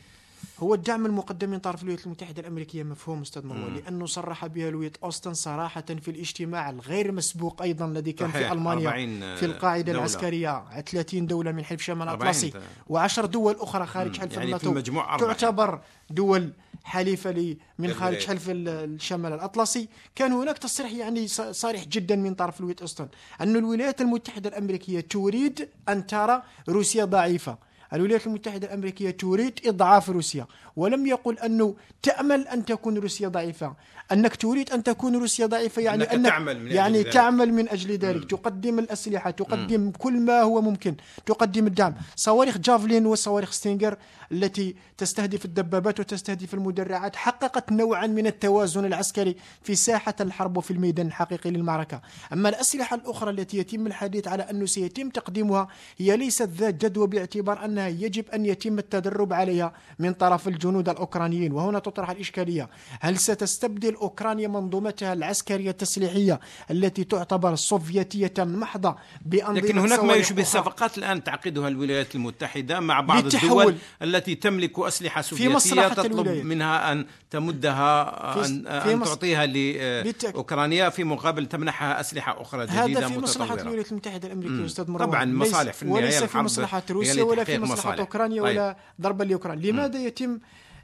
هو الدعم المقدم من طرف الولايات المتحدة الأمريكية مفهوم أستاذ مروان لأنه صرح بها الولايه اوستن صراحة في الاجتماع الغير مسبوق أيضا الذي كان في ألمانيا في القاعدة دولة. العسكرية. 30 دولة من حلف شمال الأطلسي و10 دول أخرى خارج حلف يعني الناتو. تعتبر دول حليفة من خارج حلف الشمال الأطلسي. كان هناك تصريح يعني صريح جدا من طرف الولايات اوستن أن الولايات المتحدة الأمريكية تريد أن ترى روسيا ضعيفة. الولايات المتحدة الأمريكية تريد إضعاف روسيا ولم يقل أنه تأمل أن تكون روسيا ضعيفة. أنك تريد أن تكون روسيا ضعيفة يعني أنك, أنك تعمل من يعني أجل تعمل من أجل ذلك. م. تقدم الأسلحة تقدم م. كل ما هو ممكن. تقدم الدعم. صواريخ جافلين وصواريخ ستينجر التي تستهدف الدبابات وتستهدف المدرعات حققت نوعا من التوازن العسكري في ساحة الحرب وفي الميدان الحقيقي للمعركة. أما الأسلحة الأخرى التي يتم الحديث على أنه سيتم تقديمها هي ليست ذات جدوى باعتبار أن أنها يجب أن يتم التدرب عليها من طرف الجنود الأوكرانيين وهنا تطرح الإشكالية هل ستستبدل أوكرانيا منظومتها العسكرية التسليحية التي تعتبر سوفيتية محضة بأنظمة لكن هناك ما يشبه أخرى؟ صفقات الآن تعقدها الولايات المتحدة مع بعض. الدول التي تملك أسلحة سوفيتية مصلحة تطلب الولايات. منها أن تمدها في- أن, في أن تعطيها. لأوكرانيا في مقابل تمنحها أسلحة أخرى جديدة هذا في مصلحة متطورة. الولايات المتحدة الأمريكية. أستاذ مروان طبعاً مصالح في النهاية وليس في مصلحة روسيا ولا في مصالح. أوكرانيا طيب. ولا ضربا لأوكرانيا. لماذا يتم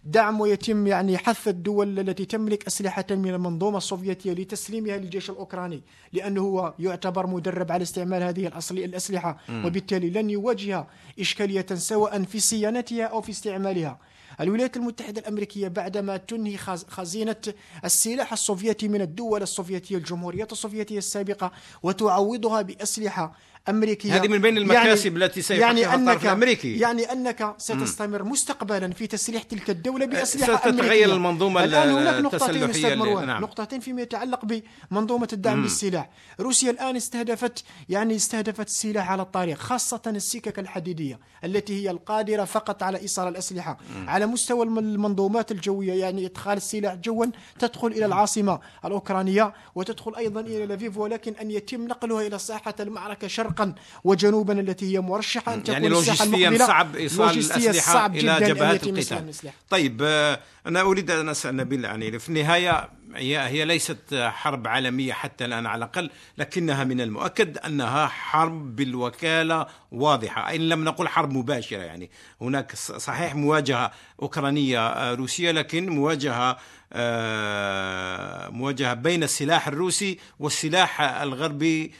دعم ويتم يعني حث الدول التي تملك أسلحة من المنظومة السوفيتية لتسليمها للجيش الأوكراني؟ لأنه هو يعتبر مدرب على استعمال هذه الأسلحة وبالتالي لن يواجه إشكالية سواء في صيانتها أو في استعمالها. الولايات المتحدة الأمريكية بعدما تنهي خز- خزينة السلاح السوفيتي من الدول السوفيتية الجمهوريات السوفيتية السابقة وتعوضها بأسلحة أمريكية. هذه من بين المكاسب التي سيحققها الطرف الأمريكي. يعني أنك ستستمر مستقبلا في تسليح تلك الدولة بأسلحة ستتغير أمريكية. المنظومة الآن هناك نقطتين أستاذ مروان. نعم. نقطتين فيما يتعلق بمنظومة الدعم بالسلاح. روسيا الآن استهدفت يعني استهدفت السلاح على الطريق خاصة السكك الحديدية التي هي القادرة فقط على إيصال الأسلحة على مستوى الم- المنظومات الجوية يعني إدخال السلاح جوا تدخل إلى العاصمة الأوكرانية وتدخل أيضا إلى لافيف ولكن أن يتم نقلها إلى ساحة المعركة شرقا وجنوبا التي هي مرشحة أن تكون يعني لوجستيا صعب إلى جداً أن جبهات إيصال القتال. الأسلحة. طيب آه، أنا أريد أن أسأل نبيل يعني في النهاية هي هي ليست حرب عالمية حتى الآن على الأقل لكنها من المؤكد أنها حرب بالوكالة واضحة. إن لم نقل حرب مباشرة يعني. هناك صحيح مواجهة أوكرانية آه، روسية لكن مواجهة آه، مواجهة بين السلاح الروسي والسلاح الغربي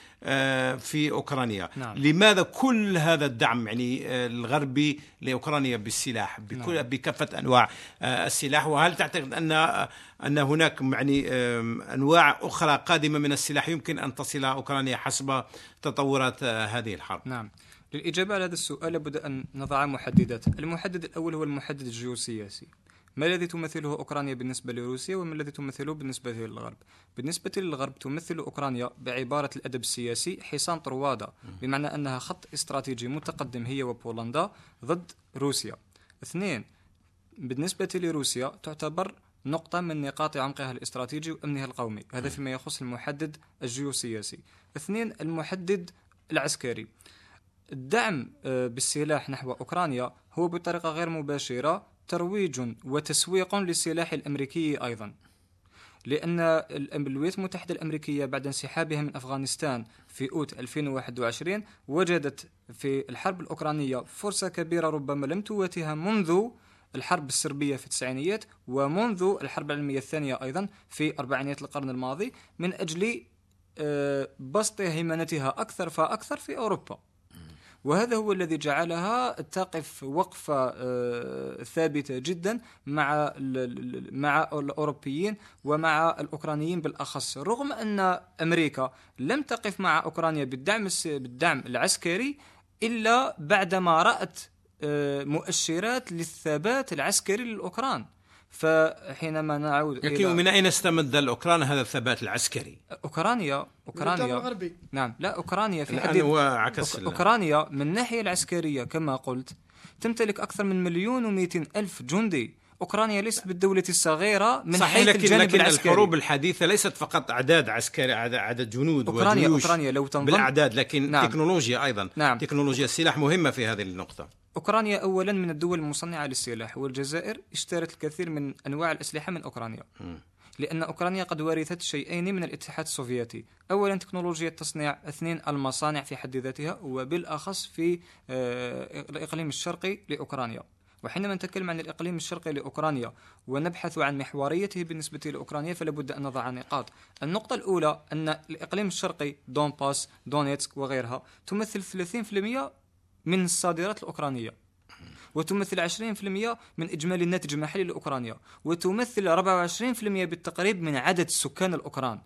في أوكرانيا. نعم. لماذا كل هذا الدعم يعني آه، الغربي لأوكرانيا بالسلاح؟ بكل نعم. بكافة أنواع آه، السلاح. وهل تعتقد أن آه، أن هناك يعني أنواع أخرى قادمة من السلاح يمكن أن تصل أوكرانيا حسب تطورات آه، هذه الحرب؟ نعم. للإجابة على هذا السؤال لابد أن نضع محددات. المحدد الأول هو المحدد الجيوسياسي. ما الذي تمثله أوكرانيا بالنسبة لروسيا وما الذي تمثله بالنسبة للغرب؟ بالنسبة للغرب تمثل أوكرانيا بعبارة الأدب السياسي حصان طروادة بمعنى أنها خط استراتيجي متقدم هي وبولندا ضد روسيا. اثنين بالنسبة لروسيا تعتبر نقطة من نقاط عمقها الاستراتيجي وأمنها القومي. هذا فيما يخص المحدد الجيوسياسي. اثنين المحدد العسكري. الدعم آه، بالسلاح نحو أوكرانيا هو بطريقة غير مباشرة ترويج وتسويق للسلاح الأمريكي أيضا لأن الولايات المتحدة الأمريكية بعد انسحابها من أفغانستان في أوت 2021 وجدت في الحرب الأوكرانية فرصة كبيرة ربما لم تواتها منذ الحرب السربية في التسعينيات ومنذ الحرب العالمية الثانية أيضا في أربعينيات القرن الماضي من أجل آه، بسط هيمنتها أكثر فأكثر في أوروبا. وهذا هو الذي جعلها تقف وقفة آه، ثابتة جدا مع مع الأوروبيين ومع الأوكرانيين بالأخص. رغم أن أمريكا لم تقف مع أوكرانيا بالدعم بالدعم العسكري إلا بعدما رأت آه، مؤشرات للثبات العسكري للأوكران. فحينما نعود لكن من أين استمد الأوكران هذا الثبات العسكري؟ أوكرانيا الدعم أوكرانيا الغربي. نعم. لا أوكرانيا في حد هو عكس أوكرانيا من الناحية العسكرية كما قلت تمتلك أكثر من مليون ومئتين ألف جندي. أوكرانيا ليست بالدولة الصغيرة من صحيح حيث لكن الجانب لكن العسكري. الحروب الحديثة ليست فقط أعداد عسكري عدد, عدد جنود أوكرانيا وجيوش أوكرانيا لو تنظم. بالأعداد لكن نعم. تكنولوجيا أيضا. نعم. تكنولوجيا السلاح مهمة في هذه النقطة. أوكرانيا أولا من الدول المصنعة للسلاح والجزائر اشترت الكثير من أنواع الأسلحة من أوكرانيا. لأن أوكرانيا قد ورثت شيئين من الاتحاد السوفيتي. أولا تكنولوجيا التصنيع اثنين المصانع في حد ذاتها وبالأخص في آه، الإقليم الشرقي لأوكرانيا. وحينما نتكلم عن الإقليم الشرقي لأوكرانيا ونبحث عن محوريته بالنسبة لأوكرانيا فلا بد أن نضع نقاط. النقطة الأولى أن الإقليم الشرقي دونباس دونيتسك وغيرها تمثل 30% من الصادرات الأوكرانية. وتمثل 20% من إجمالي الناتج المحلي لأوكرانيا. وتمثل 24% بالتقريب من عدد سكان الأوكران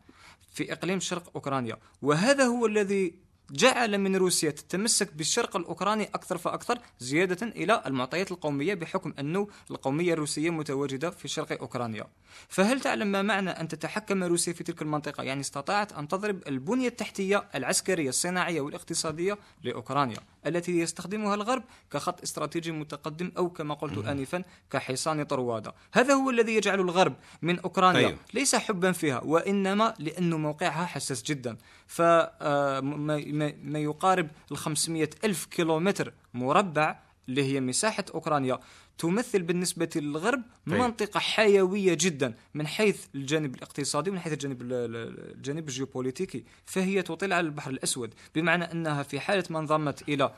في إقليم شرق أوكرانيا. وهذا هو الذي جعل من روسيا تتمسك بالشرق الأوكراني أكثر فأكثر زيادة إلى المعطيات القومية بحكم أنه القومية الروسية متواجدة في شرق أوكرانيا. فهل تعلم ما معنى أن تتحكم روسيا في تلك المنطقة؟ يعني استطاعت أن تضرب البنية التحتية العسكرية الصناعية والاقتصادية لأوكرانيا. التي يستخدمها الغرب كخط استراتيجي متقدم أو كما قلت آنفا كحصان طروادة. هذا هو الذي يجعل الغرب من أوكرانيا. طيب. ليس حبا فيها وإنما لأنه موقعها حساس جدا. فما يقارب ال 500 ألف كيلومتر مربع اللي هي مساحة أوكرانيا. تمثل بالنسبة للغرب طيب. منطقة حيوية جدا من حيث الجانب الاقتصادي ومن حيث الجانب ال- ال- الجانب الجيوبوليتيكي فهي تطل على البحر الأسود بمعنى أنها في حالة ما انضمت إلى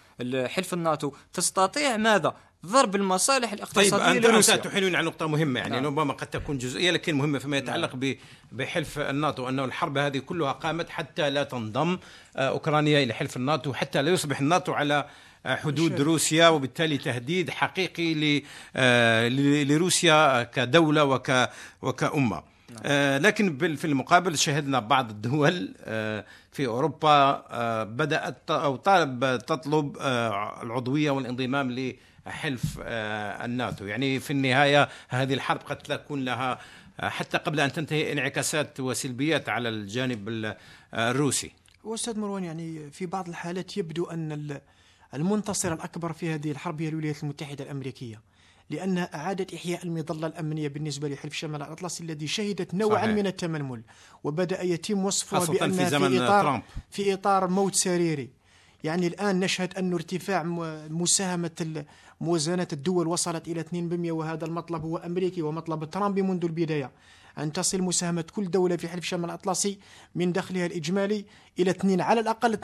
حلف الناتو تستطيع ماذا؟ ضرب المصالح طيب الاقتصادية لروسيا أنت تحيلون على نقطة مهمة يعني نعم. ربما قد تكون جزئية لكن مهمة فيما يتعلق ب- بحلف الناتو أنه الحرب هذه كلها قامت حتى لا تنضم آه، أوكرانيا إلى حلف الناتو حتى لا يصبح الناتو على حدود شيء. روسيا وبالتالي تهديد حقيقي آه، لروسيا كدولة وك وكأمة آه، لكن في المقابل شهدنا بعض الدول آه، في أوروبا آه، بدأت ت- أو طالب تطلب آه، العضوية والانضمام لحلف آه، الناتو، يعني في النهاية هذه الحرب قد تكون لها آه، حتى قبل أن تنتهي انعكاسات وسلبيات على الجانب ال- آه، الروسي. واستاذ مروان يعني في بعض الحالات يبدو ال- المنتصر الأكبر في هذه الحرب هي الولايات المتحدة الأمريكية لانها أعادت إحياء المظلة الأمنية بالنسبة لحلف شمال الاطلسي الذي شهدت نوعا صحيح. من التململ وبدأ يتم وصفها خاصة في زمن في إطار ترامب. في إطار موت سريري يعني الآن نشهد أن ارتفاع م- مساهمة ال- موازنة الدول وصلت إلى 2% وهذا المطلب هو أمريكي ومطلب ترامب منذ البداية أن تصل مساهمة كل دولة في حلف شمال الأطلسي من دخلها الإجمالي إلى 2 على الأقل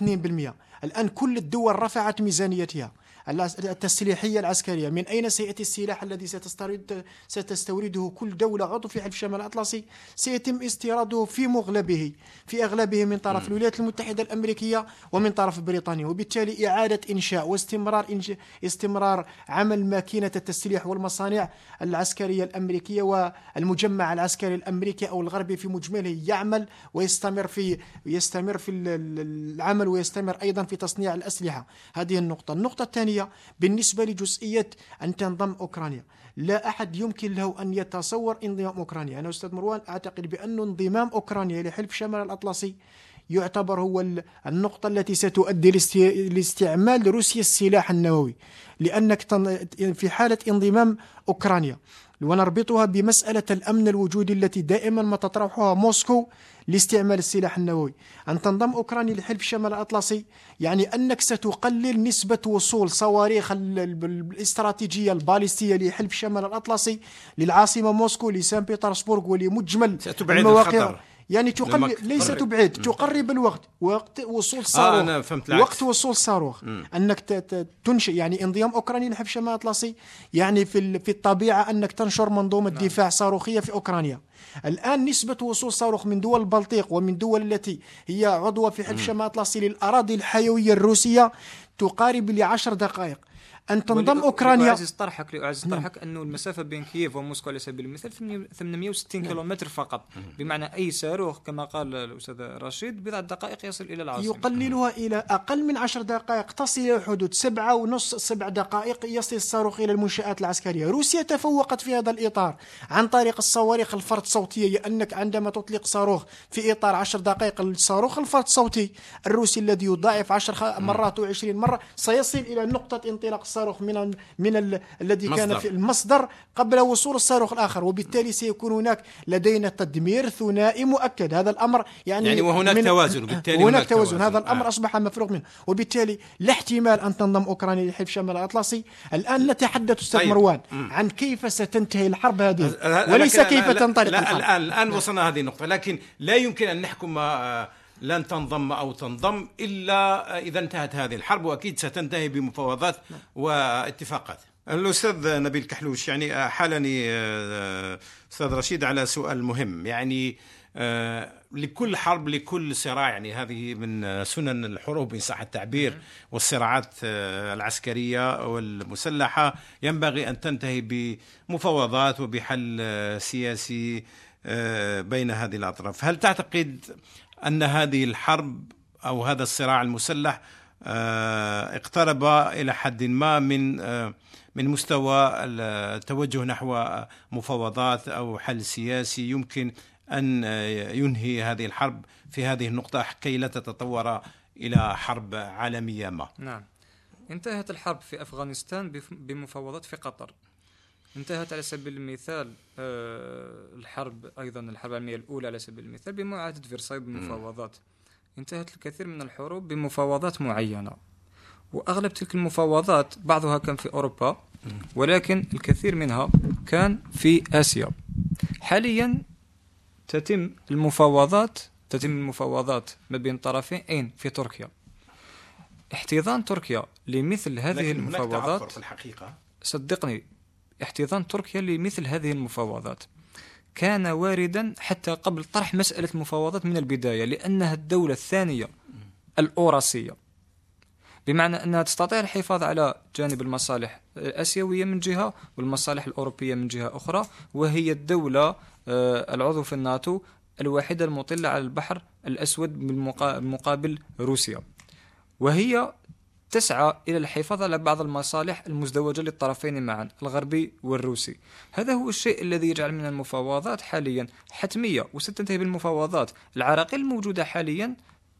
2% الآن كل الدول رفعت ميزانيتها. التسليحية العسكرية. من أين سيأتي السلاح الذي ستستورد ستستورده كل دولة عضو في حلف شمال الأطلسي؟ سيتم استيراده في مغلبه في أغلبه من طرف الولايات المتحدة الأمريكية ومن طرف بريطانيا. وبالتالي إعادة إنشاء واستمرار إنش... استمرار عمل ماكينة التسليح والمصانع العسكرية الأمريكية والمجمع العسكري الأمريكي أو الغربي في مجمله يعمل ويستمر في يستمر في ال- ال- العمل ويستمر أيضا في تصنيع الأسلحة. هذه النقطة. النقطة الثانية بالنسبة لجزئية أن تنضم أوكرانيا. لا أحد يمكن له أن يتصور انضمام أوكرانيا. أنا أستاذ مروان أعتقد بأن انضمام أوكرانيا لحلف شمال الأطلسي يعتبر هو ال- النقطة التي ستؤدي لاست- لاستعمال روسيا السلاح النووي لأنك في حالة انضمام أوكرانيا. ونربطها بمسألة الأمن الوجودي التي دائما ما تطرحها موسكو لاستعمال السلاح النووي أن تنضم أوكرانيا لحلف شمال الأطلسي يعني أنك ستقلل نسبة وصول صواريخ ال- ال- الاستراتيجية الباليستية لحلف شمال الأطلسي للعاصمة موسكو لسان بطرسبورغ ولمجمل ستبعد المواقع الخطر. يعني لمك- ليس. تبعد تقرب الوقت وقت وصول صاروخ. أنا فهمت العكس. وقت وصول الصاروخ أنك تنشئ يعني انضمام أوكرانيا لحلف شمال الأطلسي. يعني في في الطبيعة أنك تنشر منظومة نعم. دفاع صاروخية في أوكرانيا. الآن نسبة وصول صاروخ من دول البلطيق ومن دول التي هي عضوة في حلف شمال الأطلسي للأراضي الحيوية الروسية تقارب لعشر دقائق. أن تنضم أوكرانيا. لأعزز طرحك لأعزز نعم. طرحك أنه المسافة بين كييف وموسكو على سبيل المثال 860 كيلومتر فقط. بمعنى أي صاروخ كما قال الأستاذ رشيد بضع دقائق يصل إلى العاصمة. يقللها إلى أقل من عشر دقائق تصل إلى حدود سبعة ونص سبع دقائق يصل الصاروخ إلى المنشآت العسكرية. روسيا تفوقت في هذا الإطار عن طريق الصواريخ الفرد صوتية لأنك عندما تطلق صاروخ في إطار عشر دقائق الصاروخ الفرد صوتي الروسي الذي يضاعف عشر خ- مرات وعشرين مرة سيصل إلى نقطة انطلاق الصاروخ من من ال الذي كان مصدر. في المصدر قبل وصول الصاروخ الآخر وبالتالي سيكون هناك لدينا تدمير ثنائي مؤكد هذا الأمر يعني يعني وهناك من- توازن، وبالتالي هناك هناك توازن توازن. هذا الأمر آه. أصبح مفروغ منه وبالتالي لا احتمال أن تنضم أوكرانيا لحلف شمال الأطلسي الآن نتحدث أستاذ طيب. مروان. عن كيف ستنتهي الحرب هذه وليس كيف تنطلق الآن الآن وصلنا هذه النقطة لكن لا يمكن أن نحكم آه، لن تنضم أو تنضم إلا آه، إذا انتهت هذه الحرب وأكيد ستنتهي بمفاوضات واتفاقات. الأستاذ نبيل كحلوش يعني آه، حالني آه، أستاذ رشيد على سؤال مهم. يعني آه، لكل حرب لكل صراع يعني هذه من سنن الحروب إن صح التعبير والصراعات آه، العسكرية والمسلحة ينبغي أن تنتهي بمفاوضات وبحل آه، سياسي بين هذه الأطراف، هل تعتقد أن هذه الحرب أو هذا الصراع المسلح آه، اقترب إلى حد ما من آه، من مستوى التوجه نحو مفاوضات أو حل سياسي يمكن أن ينهي هذه الحرب في هذه النقطة كي لا تتطور إلى حرب عالمية ما. نعم انتهت الحرب في أفغانستان بمفاوضات في قطر انتهت على سبيل المثال آه، الحرب أيضا الحرب العالمية الأولى على سبيل المثال بمعاهدة فرساي بمفاوضات. انتهت الكثير من الحروب بمفاوضات معينة. وأغلب تلك المفاوضات بعضها كان في أوروبا ولكن الكثير منها كان في آسيا. حاليا تتم المفاوضات تتم المفاوضات ما بين طرفين اين في تركيا. احتضان تركيا لمثل هذه لكن هناك تعثر المفاوضات في الحقيقة. صدقني احتضان تركيا لمثل هذه المفاوضات. كان واردا حتى قبل طرح مسألة المفاوضات من البداية لأنها الدولة الثانية الأوراسية. بمعنى أنها تستطيع الحفاظ على جانب المصالح الآسيوية من جهة والمصالح الأوروبية من جهة أخرى وهي الدولة آه، العضو في الناتو الوحيدة المطلة على البحر الأسود بالمقا- مقابل روسيا. وهي تسعى إلى الحفاظ على بعض المصالح المزدوجة للطرفين معا الغربي والروسي. هذا هو الشيء الذي يجعل من المفاوضات حاليا حتمية وستنتهي بالمفاوضات. العراقيل الموجودة حاليا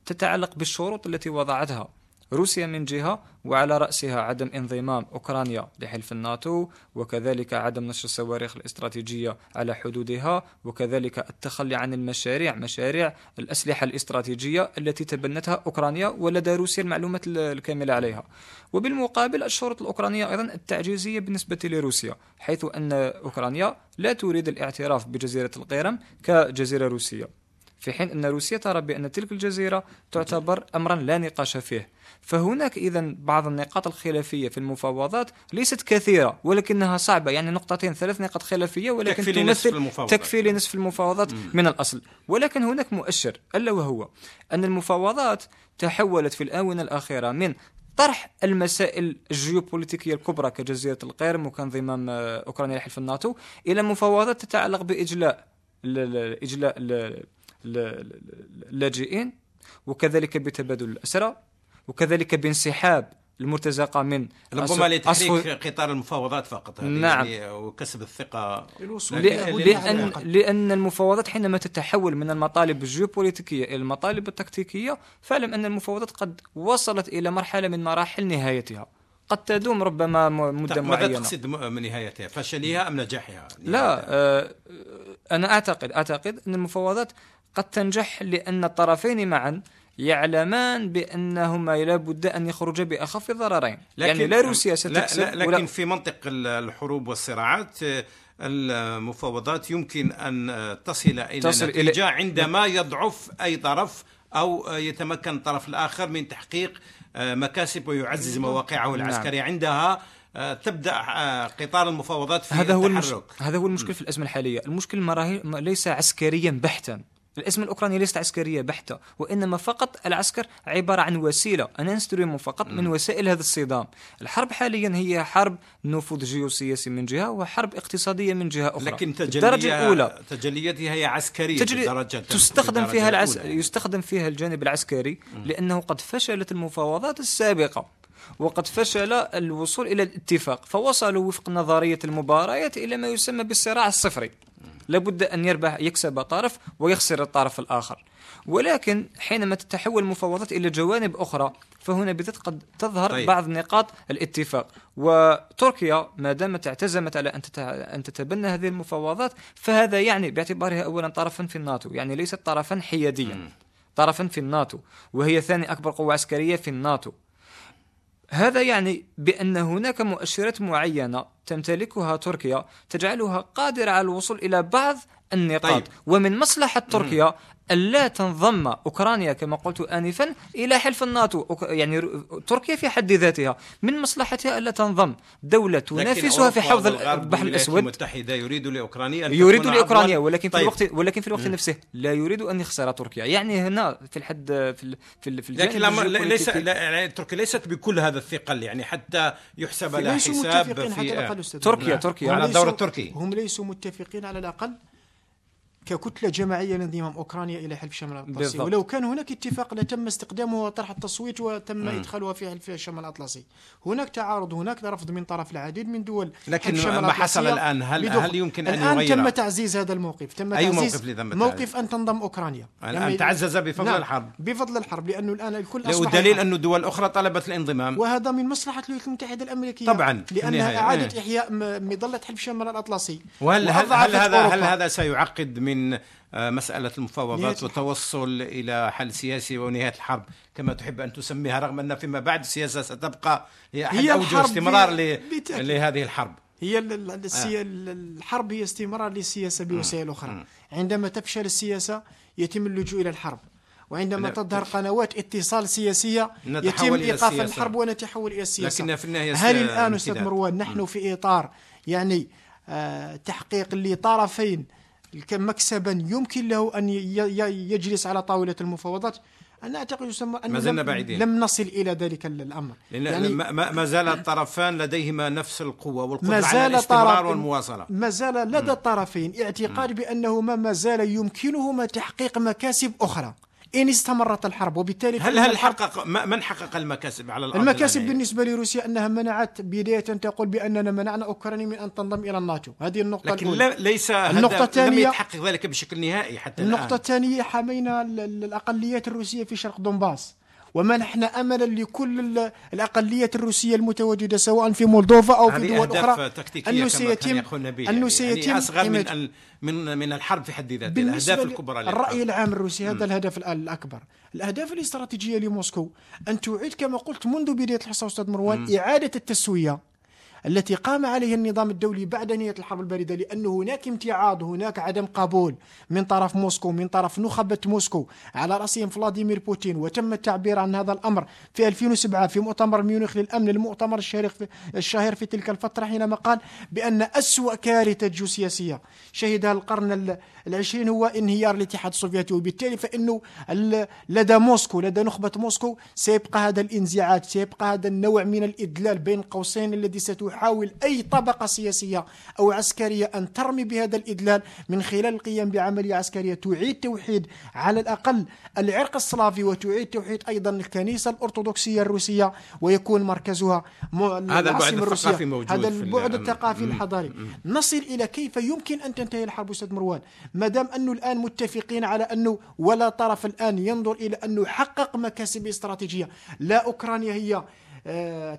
تتعلق بالشروط التي وضعتها. روسيا من جهة وعلى رأسها عدم انضمام أوكرانيا لحلف الناتو وكذلك عدم نشر الصواريخ الاستراتيجية على حدودها وكذلك التخلي عن المشاريع مشاريع الأسلحة الاستراتيجية التي تبنتها أوكرانيا ولدى روسيا المعلومات ال- الكاملة عليها. وبالمقابل الشروط الأوكرانية أيضا التعجيزية بالنسبة لروسيا حيث أن أوكرانيا لا تريد الاعتراف بجزيرة القيرم كجزيرة روسية. في حين أن روسيا ترى بأن تلك الجزيرة تعتبر أمرا لا نقاش فيه. فهناك إذا بعض النقاط الخلافية في المفاوضات ليست كثيرة ولكنها صعبة. يعني نقطتين ثلاث نقاط خلافية ولكن تكفي لنصف المفاوضات. تكفي لنصف المفاوضات من الأصل. ولكن هناك مؤشر ألا وهو أن المفاوضات تحولت في الآونة الأخيرة من طرح المسائل الجيوبوليتيكية الكبرى كجزيرة القرم وكانضمام آه، أوكرانيا لحلف الناتو إلى مفاوضات تتعلق بإجلاء إجلاء اللاجئين وكذلك بتبادل الأسرى وكذلك بانسحاب المرتزقة من ربما أصف- لتحريك قطار المفاوضات فقط هذه نعم. يعني وكسب الثقة بناء لأن. لأن المفاوضات حينما تتحول من المطالب الجيوبوليتيكية إلى المطالب التكتيكية فاعلم أن المفاوضات قد وصلت إلى مرحلة من مراحل نهايتها قد تدوم ربما م- مدة طيب، ماذا معينة تقصد من نهايتها فشلها أم نجاحها لا آه، أنا أعتقد أعتقد أن المفاوضات قد تنجح لأن الطرفين معا يعلمان بأنهما لابد أن يخرجا بأخف ضررين يعني لا روسيا ستكسب لا لا ولا لكن في منطق ال- الحروب والصراعات آه، المفاوضات يمكن أن تصل إلى تصل إلى- نتيجة عندما يضعف أي طرف أو يتمكن الطرف الآخر من تحقيق آه، مكاسب ويعزز مواقعه نعم. العسكرية. عندها آه، تبدأ قطار المفاوضات في هذا هو المش... التحرك. هذا هو المشكل في الأزمة الحالية، المشكل ليس عسكريا بحتا. الازمه الاوكرانيه ليست عسكرية بحتة، وإنما فقط العسكر عبارة عن وسيلة، ان انسترومون فقط من وسائل هذا الصدام. الحرب حاليا هي حرب نفوذ جيوسياسي من جهة وحرب اقتصادية من جهة أخرى. لكن الدرجة تجليها الاولى تجلياتها هي عسكرية تجري بالدرجة تستخدم فيها العس... الأولى. يستخدم فيها الجانب العسكري لأنه قد فشلت المفاوضات السابقة وقد فشل الوصول إلى الاتفاق فوصلوا وفق نظرية المباريات إلى ما يسمى بالصراع الصفري. لابد أن يربح يكسب طرف ويخسر الطرف الآخر. ولكن حينما تتحول المفاوضات إلى جوانب أخرى فهنا بالذات قد تظهر طيب. بعض نقاط الاتفاق. وتركيا ما دامت اعتزمت على أن تتبنى هذه المفاوضات فهذا يعني باعتبارها اولا طرفا في الناتو يعني ليست طرفا حياديا. طرفا في الناتو وهي ثاني أكبر قوة عسكرية في الناتو. هذا يعني بأن هناك مؤشرات معينة تمتلكها تركيا تجعلها قادرة على الوصول إلى بعض النقاط طيب. ومن مصلحة تركيا ألا تنضم أوكرانيا كما قلت آنفا إلى حلف الناتو يعني تركيا في حد ذاتها من مصلحتها ألا تنضم دولة تنافسها في حوض البحر الأسود المتحدة يريد لأوكرانيا أن يريد عضواً- ولكن في طيب. الوقت ولكن في الوقت نفسه لا يريد أن يخسر تركيا يعني هنا في الحد في ال- في ال- في لكن لما ليس لا تركيا ليست بكل هذا الثقل يعني حتى يحسب لها حساب في تركيا-. تركيا. هم على الدور ليسوا- التركي. هم ليسوا متفقين على الأقل ككتلة جماعية لانضمام أوكرانيا إلى حلف شمال بالضبط. ولو كان هناك اتفاق لتم استخدامه وطرح التصويت وتم مم. إدخالها في حلف شمال الأطلسي هناك تعارض هناك رفض من طرف العديد من دول لكن حلف شمال ما حصل الآن هل. هل يمكن أن الآن يغير تم تعزيز هذا الموقف تم أي تعزيز موقف موقف؟ أن تنضم أوكرانيا الآن يعني- تعزز بفضل نعم، الحرب بفضل الحرب لأنه الآن الكل أصبح والدليل. أن دول أخرى طلبت الانضمام وهذا من مصلحة الولايات المتحدة الأمريكية طبعاً،. لأنها أعادت إيه. إحياء م- مظلة حلف شمال الأطلسي وهل هل, هذا. هل هذا سيعقد من آه، مسألة المفاوضات. والتوصل إلى حل سياسي ونهاية الحرب كما تحب أن تسميها رغم أن فيما بعد السياسة ستبقى هي أحد هي أوجه استمرار. لهذه الحرب هي آه. الحرب هي استمرار للسياسة بوسائل أخرى عندما تفشل السياسة يتم اللجوء إلى الحرب وعندما تظهر قنوات اتصال سياسية يتم إيقاف. الحرب ونتحول إلى السياسة لكنها في النهاية هل الآن أستاذ. مروان نحن في إطار يعني آه تحقيق لطرفين مكسبا يمكن له أن يجلس على طاولة المفاوضات. أنا أعتقد يسمى أنه ما زلنا بعيدين. لم نصل إلى ذلك ال- الأمر. لأن يعني ما, زال الطرفان لديهما نفس القوة والقدرة ما على الاستمرار طرف والمواصلة. ما زال لدى الطرفين اعتقاد بأنهما ما زال يمكنهما تحقيق مكاسب أخرى. إن استمرت الحرب وبالتالي هل هل حقق من حقق المكاسب على الأرض المكاسب؟ بالنسبة لروسيا أنها منعت بداية تقول بأننا منعنا أوكرانيا من أن تنضم إلى الناتو. هذه النقطة لكن الأولى. ليس النقطة هذا- لم الثانية- يتحقق ذلك بشكل نهائي حتى النقطة الثانية حمينا ال- ال- الأقليات الروسية في شرق دونباس. ومنحنا أملا لكل ال- الأقليات الروسية المتواجدة سواء في مولدوفا أو في دول أنه كما سيتم يعني. سيتم يعني أصغر من من من الحرب في حد ذاتها ل- الكبرى للحرب. العام الروسي هذا الهدف الآن الأكبر. الأهداف الاستراتيجية لموسكو أن تعيد كما قلت منذ بداية الحصة أستاذ مروان إعادة التسوية. التي قام عليها النظام الدولي بعد نهاية الحرب الباردة لأن هناك امتعاض هناك عدم قبول من طرف موسكو من طرف نخبة موسكو على رأسهم فلاديمير بوتين. وتم التعبير عن هذا الأمر في 2007 في مؤتمر ميونخ للأمن المؤتمر الشهير في, الشهير في تلك الفترة حينما قال بأن أسوأ كارثة جيوسياسية شهدها القرن ال- العشرين هو انهيار الاتحاد السوفيتي. وبالتالي فإنه لدى موسكو لدى نخبة موسكو سيبقى هذا الانزعاج سيبقى هذا النوع من الإدلال بين قوسين الذي ستحاول أي طبقة سياسية أو عسكرية أن ترمي بهذا الإدلال من خلال القيام بعملية عسكرية تعيد توحيد على الأقل العرق السلافي وتعيد توحيد أيضا الكنيسة الأرثوذكسية الروسية ويكون مركزها م- البعد. الثقافي موجود هذا البعد. الثقافي. الحضاري نصل إلى كيف يمكن أن تنتهي الحرب أستاذ مروان ما دام أنه الآن متفقين على أنه ولا طرف الآن ينظر إلى أنه حقق مكاسب استراتيجية لا أوكرانيا هي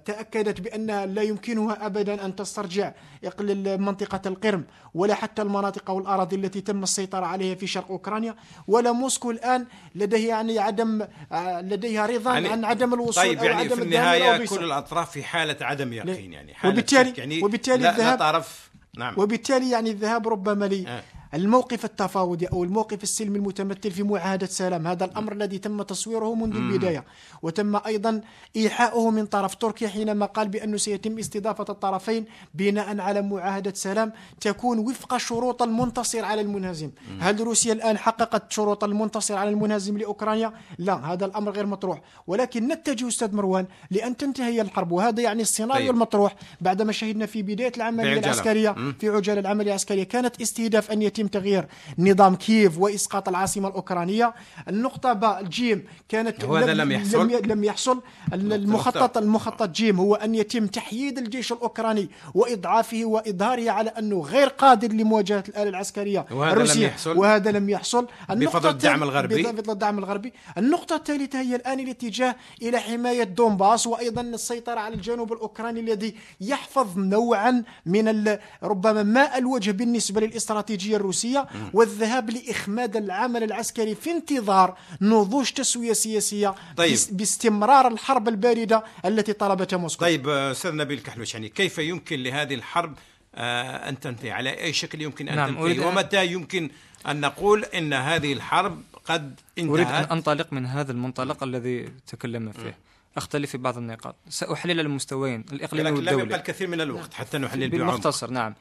تأكدت بأنها لا يمكنها أبدا أن تسترجع إقليل منطقة القرم ولا حتى المناطق والأراضي التي تم السيطرة عليها في شرق أوكرانيا ولا موسكو الآن لديه يعني عدم آه، لديها رضا يعني- عن عدم الوصول طيب أو يعني عدم في النهاية. كل الأطراف في حالة عدم يقين يعني حالة وبالتالي- يعني وبالتالي لا, لا طرف نعم وبالتالي يعني الذهاب ربما لي آه. الموقف التفاوضي أو الموقف السلمي المتمثل في معاهدة سلام. هذا الأمر الذي تم تصويره منذ البداية. وتم أيضا إيحاؤه من طرف تركيا حينما قال بأنه سيتم استضافة الطرفين بناء على معاهدة سلام. تكون وفق شروط المنتصر على المنهزم. هل روسيا الآن حققت شروط المنتصر على المنهزم لأوكرانيا؟ لا هذا الأمر غير مطروح. ولكن نتجه أستاذ مروان لأن تنتهي الحرب وهذا يعني السيناريو طيب. المطروح بعدما شهدنا في بداية العملية بعجلة. العسكرية مم. في عجال العملية العسكرية. كانت استهداف أن يتم تغيير نظام كييف وإسقاط العاصمة الأوكرانية النقطة باء الجيم كانت وهذا لم يحصل. لم, ي- لم يحصل ال- المخطط. المخطط جيم هو أن يتم تحييد الجيش الأوكراني وإضعافه وإظهاره على أنه غير قادر لمواجهة الآلة العسكرية وهذا لم الروسية يحصل. وهذا لم يحصل بفضل الدعم الغربي. بفضل الدعم الغربي النقطة الثالثة هي الآن الاتجاه إلى حماية دونباس وأيضا السيطرة على الجنوب الأوكراني الذي يحفظ نوعا من ال- ربما ماء الوجه بالنسبة للاستراتيجية الروسية والذهاب لإخماد العمل العسكري في انتظار نضوج تسوية سياسية طيب. باستمرار الحرب الباردة التي طلبتها موسكو. طيب آه، أستاذ نبيل كحلوش يعني كيف يمكن لهذه الحرب آه، أن تنتهي؟ على أي شكل يمكن أن نعم، أريد تنتهي أن- ومتى يمكن أن نقول إن هذه الحرب قد أريد أن انتهت؟ أنطلق من هذا المنطلق الذي تكلمنا فيه. أختلف في بعض النقاط. سأحلل المستويين الإقليمي لكن لم يبقى والدولي الكثير من الوقت حتى نحلل بعمق. بالمختصر نعم.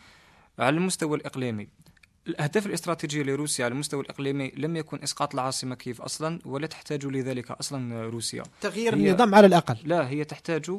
على المستوى الإقليمي الأهداف الاستراتيجية لروسيا على المستوى الإقليمي لم يكن إسقاط العاصمة كييف أصلا ولا تحتاج لذلك أصلا روسيا. تغيير النظام على الأقل. لا هي تحتاج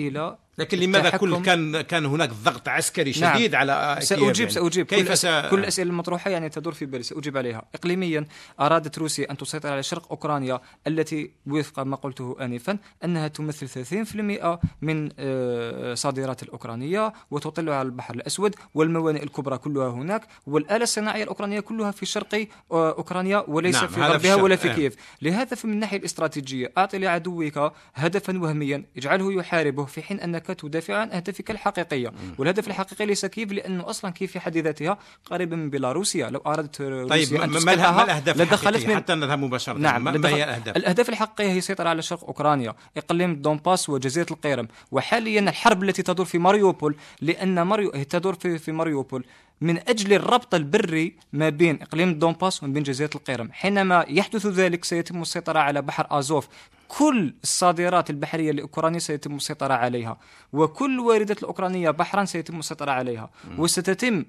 إلى لكن لماذا كل كان كان هناك ضغط عسكري نعم. شديد على كييف سأجيب يعني. سأجيب كيف كل, س... كل الأسئلة المطروحة يعني تدور في بالي سأجيب عليها إقليميا أرادت روسيا أن تسيطر على شرق أوكرانيا التي وفق ما قلته آنفا أنها تمثل 30% من آه، صادرات الأوكرانية وتطل على البحر الأسود والموانئ الكبرى كلها هناك والآلة الصناعية الأوكرانية كلها في شرق آه، أوكرانيا وليس نعم، في غربها ولا في آه. كييف لهذا فمن الناحية الاستراتيجية أعطي لعدوك هدفا وهميا اجعله يحاربه في حين أنك تدافع عن أهدافك الحقيقية والهدف الحقيقي ليس كييف لأنه أصلا كييف في حد ذاتها؟ قريبة من بيلاروسيا. لو أردت طيب روسيا أن ما, لدخلت الحقيقيه من حتى نذهب مباشرة. نعم ما, هي الاهداف الأهداف الحقيقية هي السيطرة على شرق أوكرانيا. إقليم دونباس وجزيرة القيرم. وحاليا الحرب التي تدور في ماريوبول لأن ماريو تدور في, في ماريوبول من أجل الربط البري ما بين إقليم دونباس وما بين جزيرة القيرم. حينما يحدث ذلك سيتم السيطرة على بحر أزوف. كل الصادرات البحرية لأوكرانيا سيتم السيطرة عليها وكل واردات الأوكرانية بحرا سيتم السيطرة عليها وستتم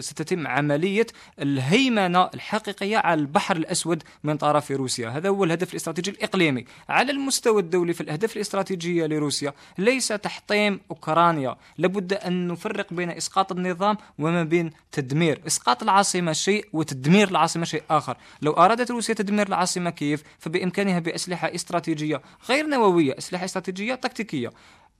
ستتم عملية الهيمنة الحقيقية على البحر الأسود من طرف روسيا. هذا هو الهدف الاستراتيجي الإقليمي. على المستوى الدولي في الأهداف الاستراتيجية لروسيا ليس تحطيم أوكرانيا. لابد أن نفرق بين إسقاط النظام وما بين تدمير. إسقاط العاصمة شيء وتدمير العاصمة شيء آخر. لو أرادت روسيا تدمير العاصمة كييف فبإمكانها بأسلحة استراتيجية غير نووية أسلحة استراتيجية تكتيكية. آه،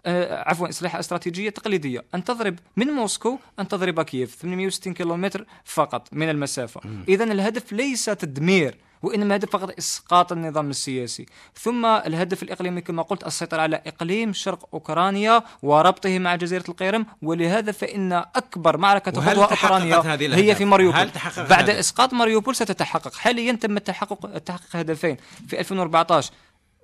عفوا أسلحة استراتيجية تقليدية. أن تضرب من موسكو أن تضرب كييف 860 كيلومتر فقط من المسافة. اذا الهدف ليس تدمير وإنما الهدف فقط إسقاط النظام السياسي. ثم الهدف الإقليمي كما قلت السيطرة على إقليم شرق أوكرانيا وربطه مع جزيرة القيرم. ولهذا فإن أكبر معركة تخوضها أوكرانيا هذه هي؟ في ماريوبول. هل تحقق بعد الهدف؟ إسقاط ماريوبول ستتحقق. حاليا تم التحقق تحقيق هدفين. في 2014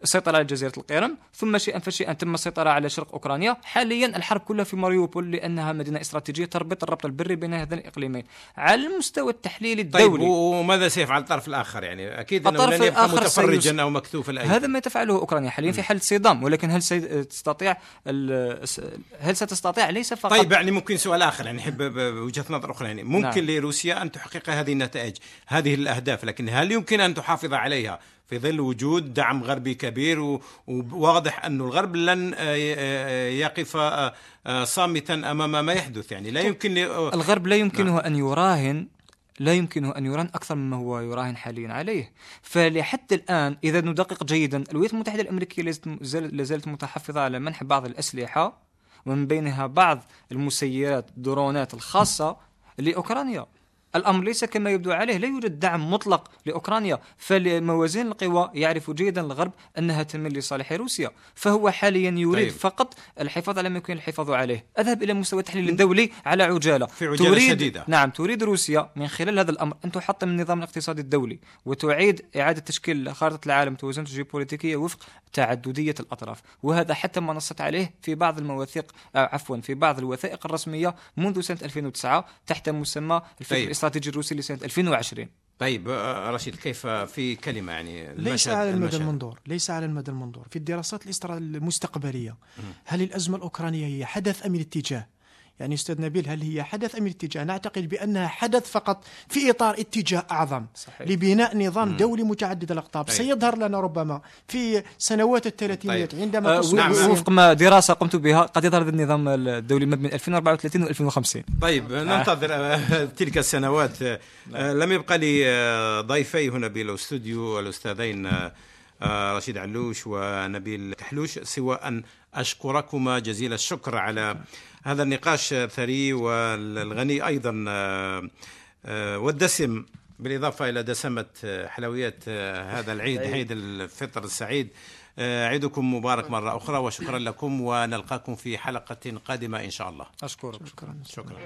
السيطرة على جزيرة القيرم ثم شيئا فشيئا تم السيطرة على شرق أوكرانيا. حاليا الحرب كلها في ماريوبول لأنها مدينة استراتيجية تربط الربط البري بين هذين الإقليمين. على المستوى التحليلي طيب الدولي. وماذا سيفعل الطرف الآخر يعني. إنه الطرف لن يبقى الآخر متفرجا أو مكتوف الايدي هذا ما تفعله أوكرانيا حاليا في حاله صدام ولكن هل ستستطيع ال- هل ستستطيع؟ ليس فقط. طيب يعني ممكن سؤال آخر يعني احب ب- بوجهه نظر أخرى يعني ممكن نعم. لروسيا أن تحقق هذه النتائج هذه الأهداف لكن هل يمكن أن تحافظ عليها؟ في ظل وجود دعم غربي كبير وواضح أن الغرب لن آه، آه، يقف آه، آه، صامتا أمام ما يحدث. يعني لا يمكن ل- آه، الغرب لا يمكنه أن يراهن لا يمكنه أن يراهن أكثر مما هو يراهن حاليا عليه. فلحد الآن إذا ندقق جيدا الولايات المتحدة الأمريكية لازالت- زال- لا زالت متحفظة على منح بعض الأسلحة ومن بينها بعض المسيرات الدرونات الخاصة لأوكرانيا. الأمر ليس كما يبدو عليه لا يوجد دعم مطلق لأوكرانيا. فلموازين القوى يعرف جيدا الغرب أنها تميل لصالح روسيا. فهو حاليا يريد طيب. فقط الحفاظ على ما يمكن الحفاظ عليه. أذهب إلى مستوى التحليل الدولي على عجالة. في عجالة تريد شديدة. نعم تريد روسيا من خلال هذا الأمر أن تحطم النظام الاقتصادي الدولي وتعيد إعادة تشكيل خارطة العالم توازنته الجيوبوليتيكيه وفق تعددية الأطراف. وهذا حتى ما نصت عليه في بعض المواثيق عفوا في بعض الوثائق الرسمية منذ سنة 2009 تحت مسمى الفكر طيب. الاستراتيجي الروسي لسنة 2020 طيب آه، رشيد كيف في كلمة يعني ليس على المدى المشهد. المنظور ليس على المدى المنظور. في الدراسات المستقبلية هل الأزمة الأوكرانية هي حدث أم الاتجاه؟ يعني أستاذ نبيل هل هي حدث أم الاتجاه نعتقد بأنها حدث فقط في إطار اتجاه أعظم صحيح. لبناء نظام دولي متعدد الأقطاب طيب. سيظهر لنا ربما في سنوات الثلاثينيات طيب. عندما آه، تصبح نعم. روسيا- وفق ما دراسة قمت بها قد يظهر النظام الدولي ما بين 2034 و 2050 طيب ننتظر آه، [laughs] تلك السنوات آه، آه، لم يبقى لي آه، ضيفي هنا بالاستوديو الأستاذين آه، آه، رشيد علوش ونبيل كحلوش سوى ان أشكركما جزيل الشكر على هذا النقاش الثري والغني أيضا آه، آه، والدسم بالإضافة إلى دسمة آه، حلويات هذا العيد عيد الفطر السعيد. عيدكم مبارك مرة أخرى وشكرا لكم ونلقاكم في حلقة قادمة إن شاء الله. أشكرك. شكرا. شكرا.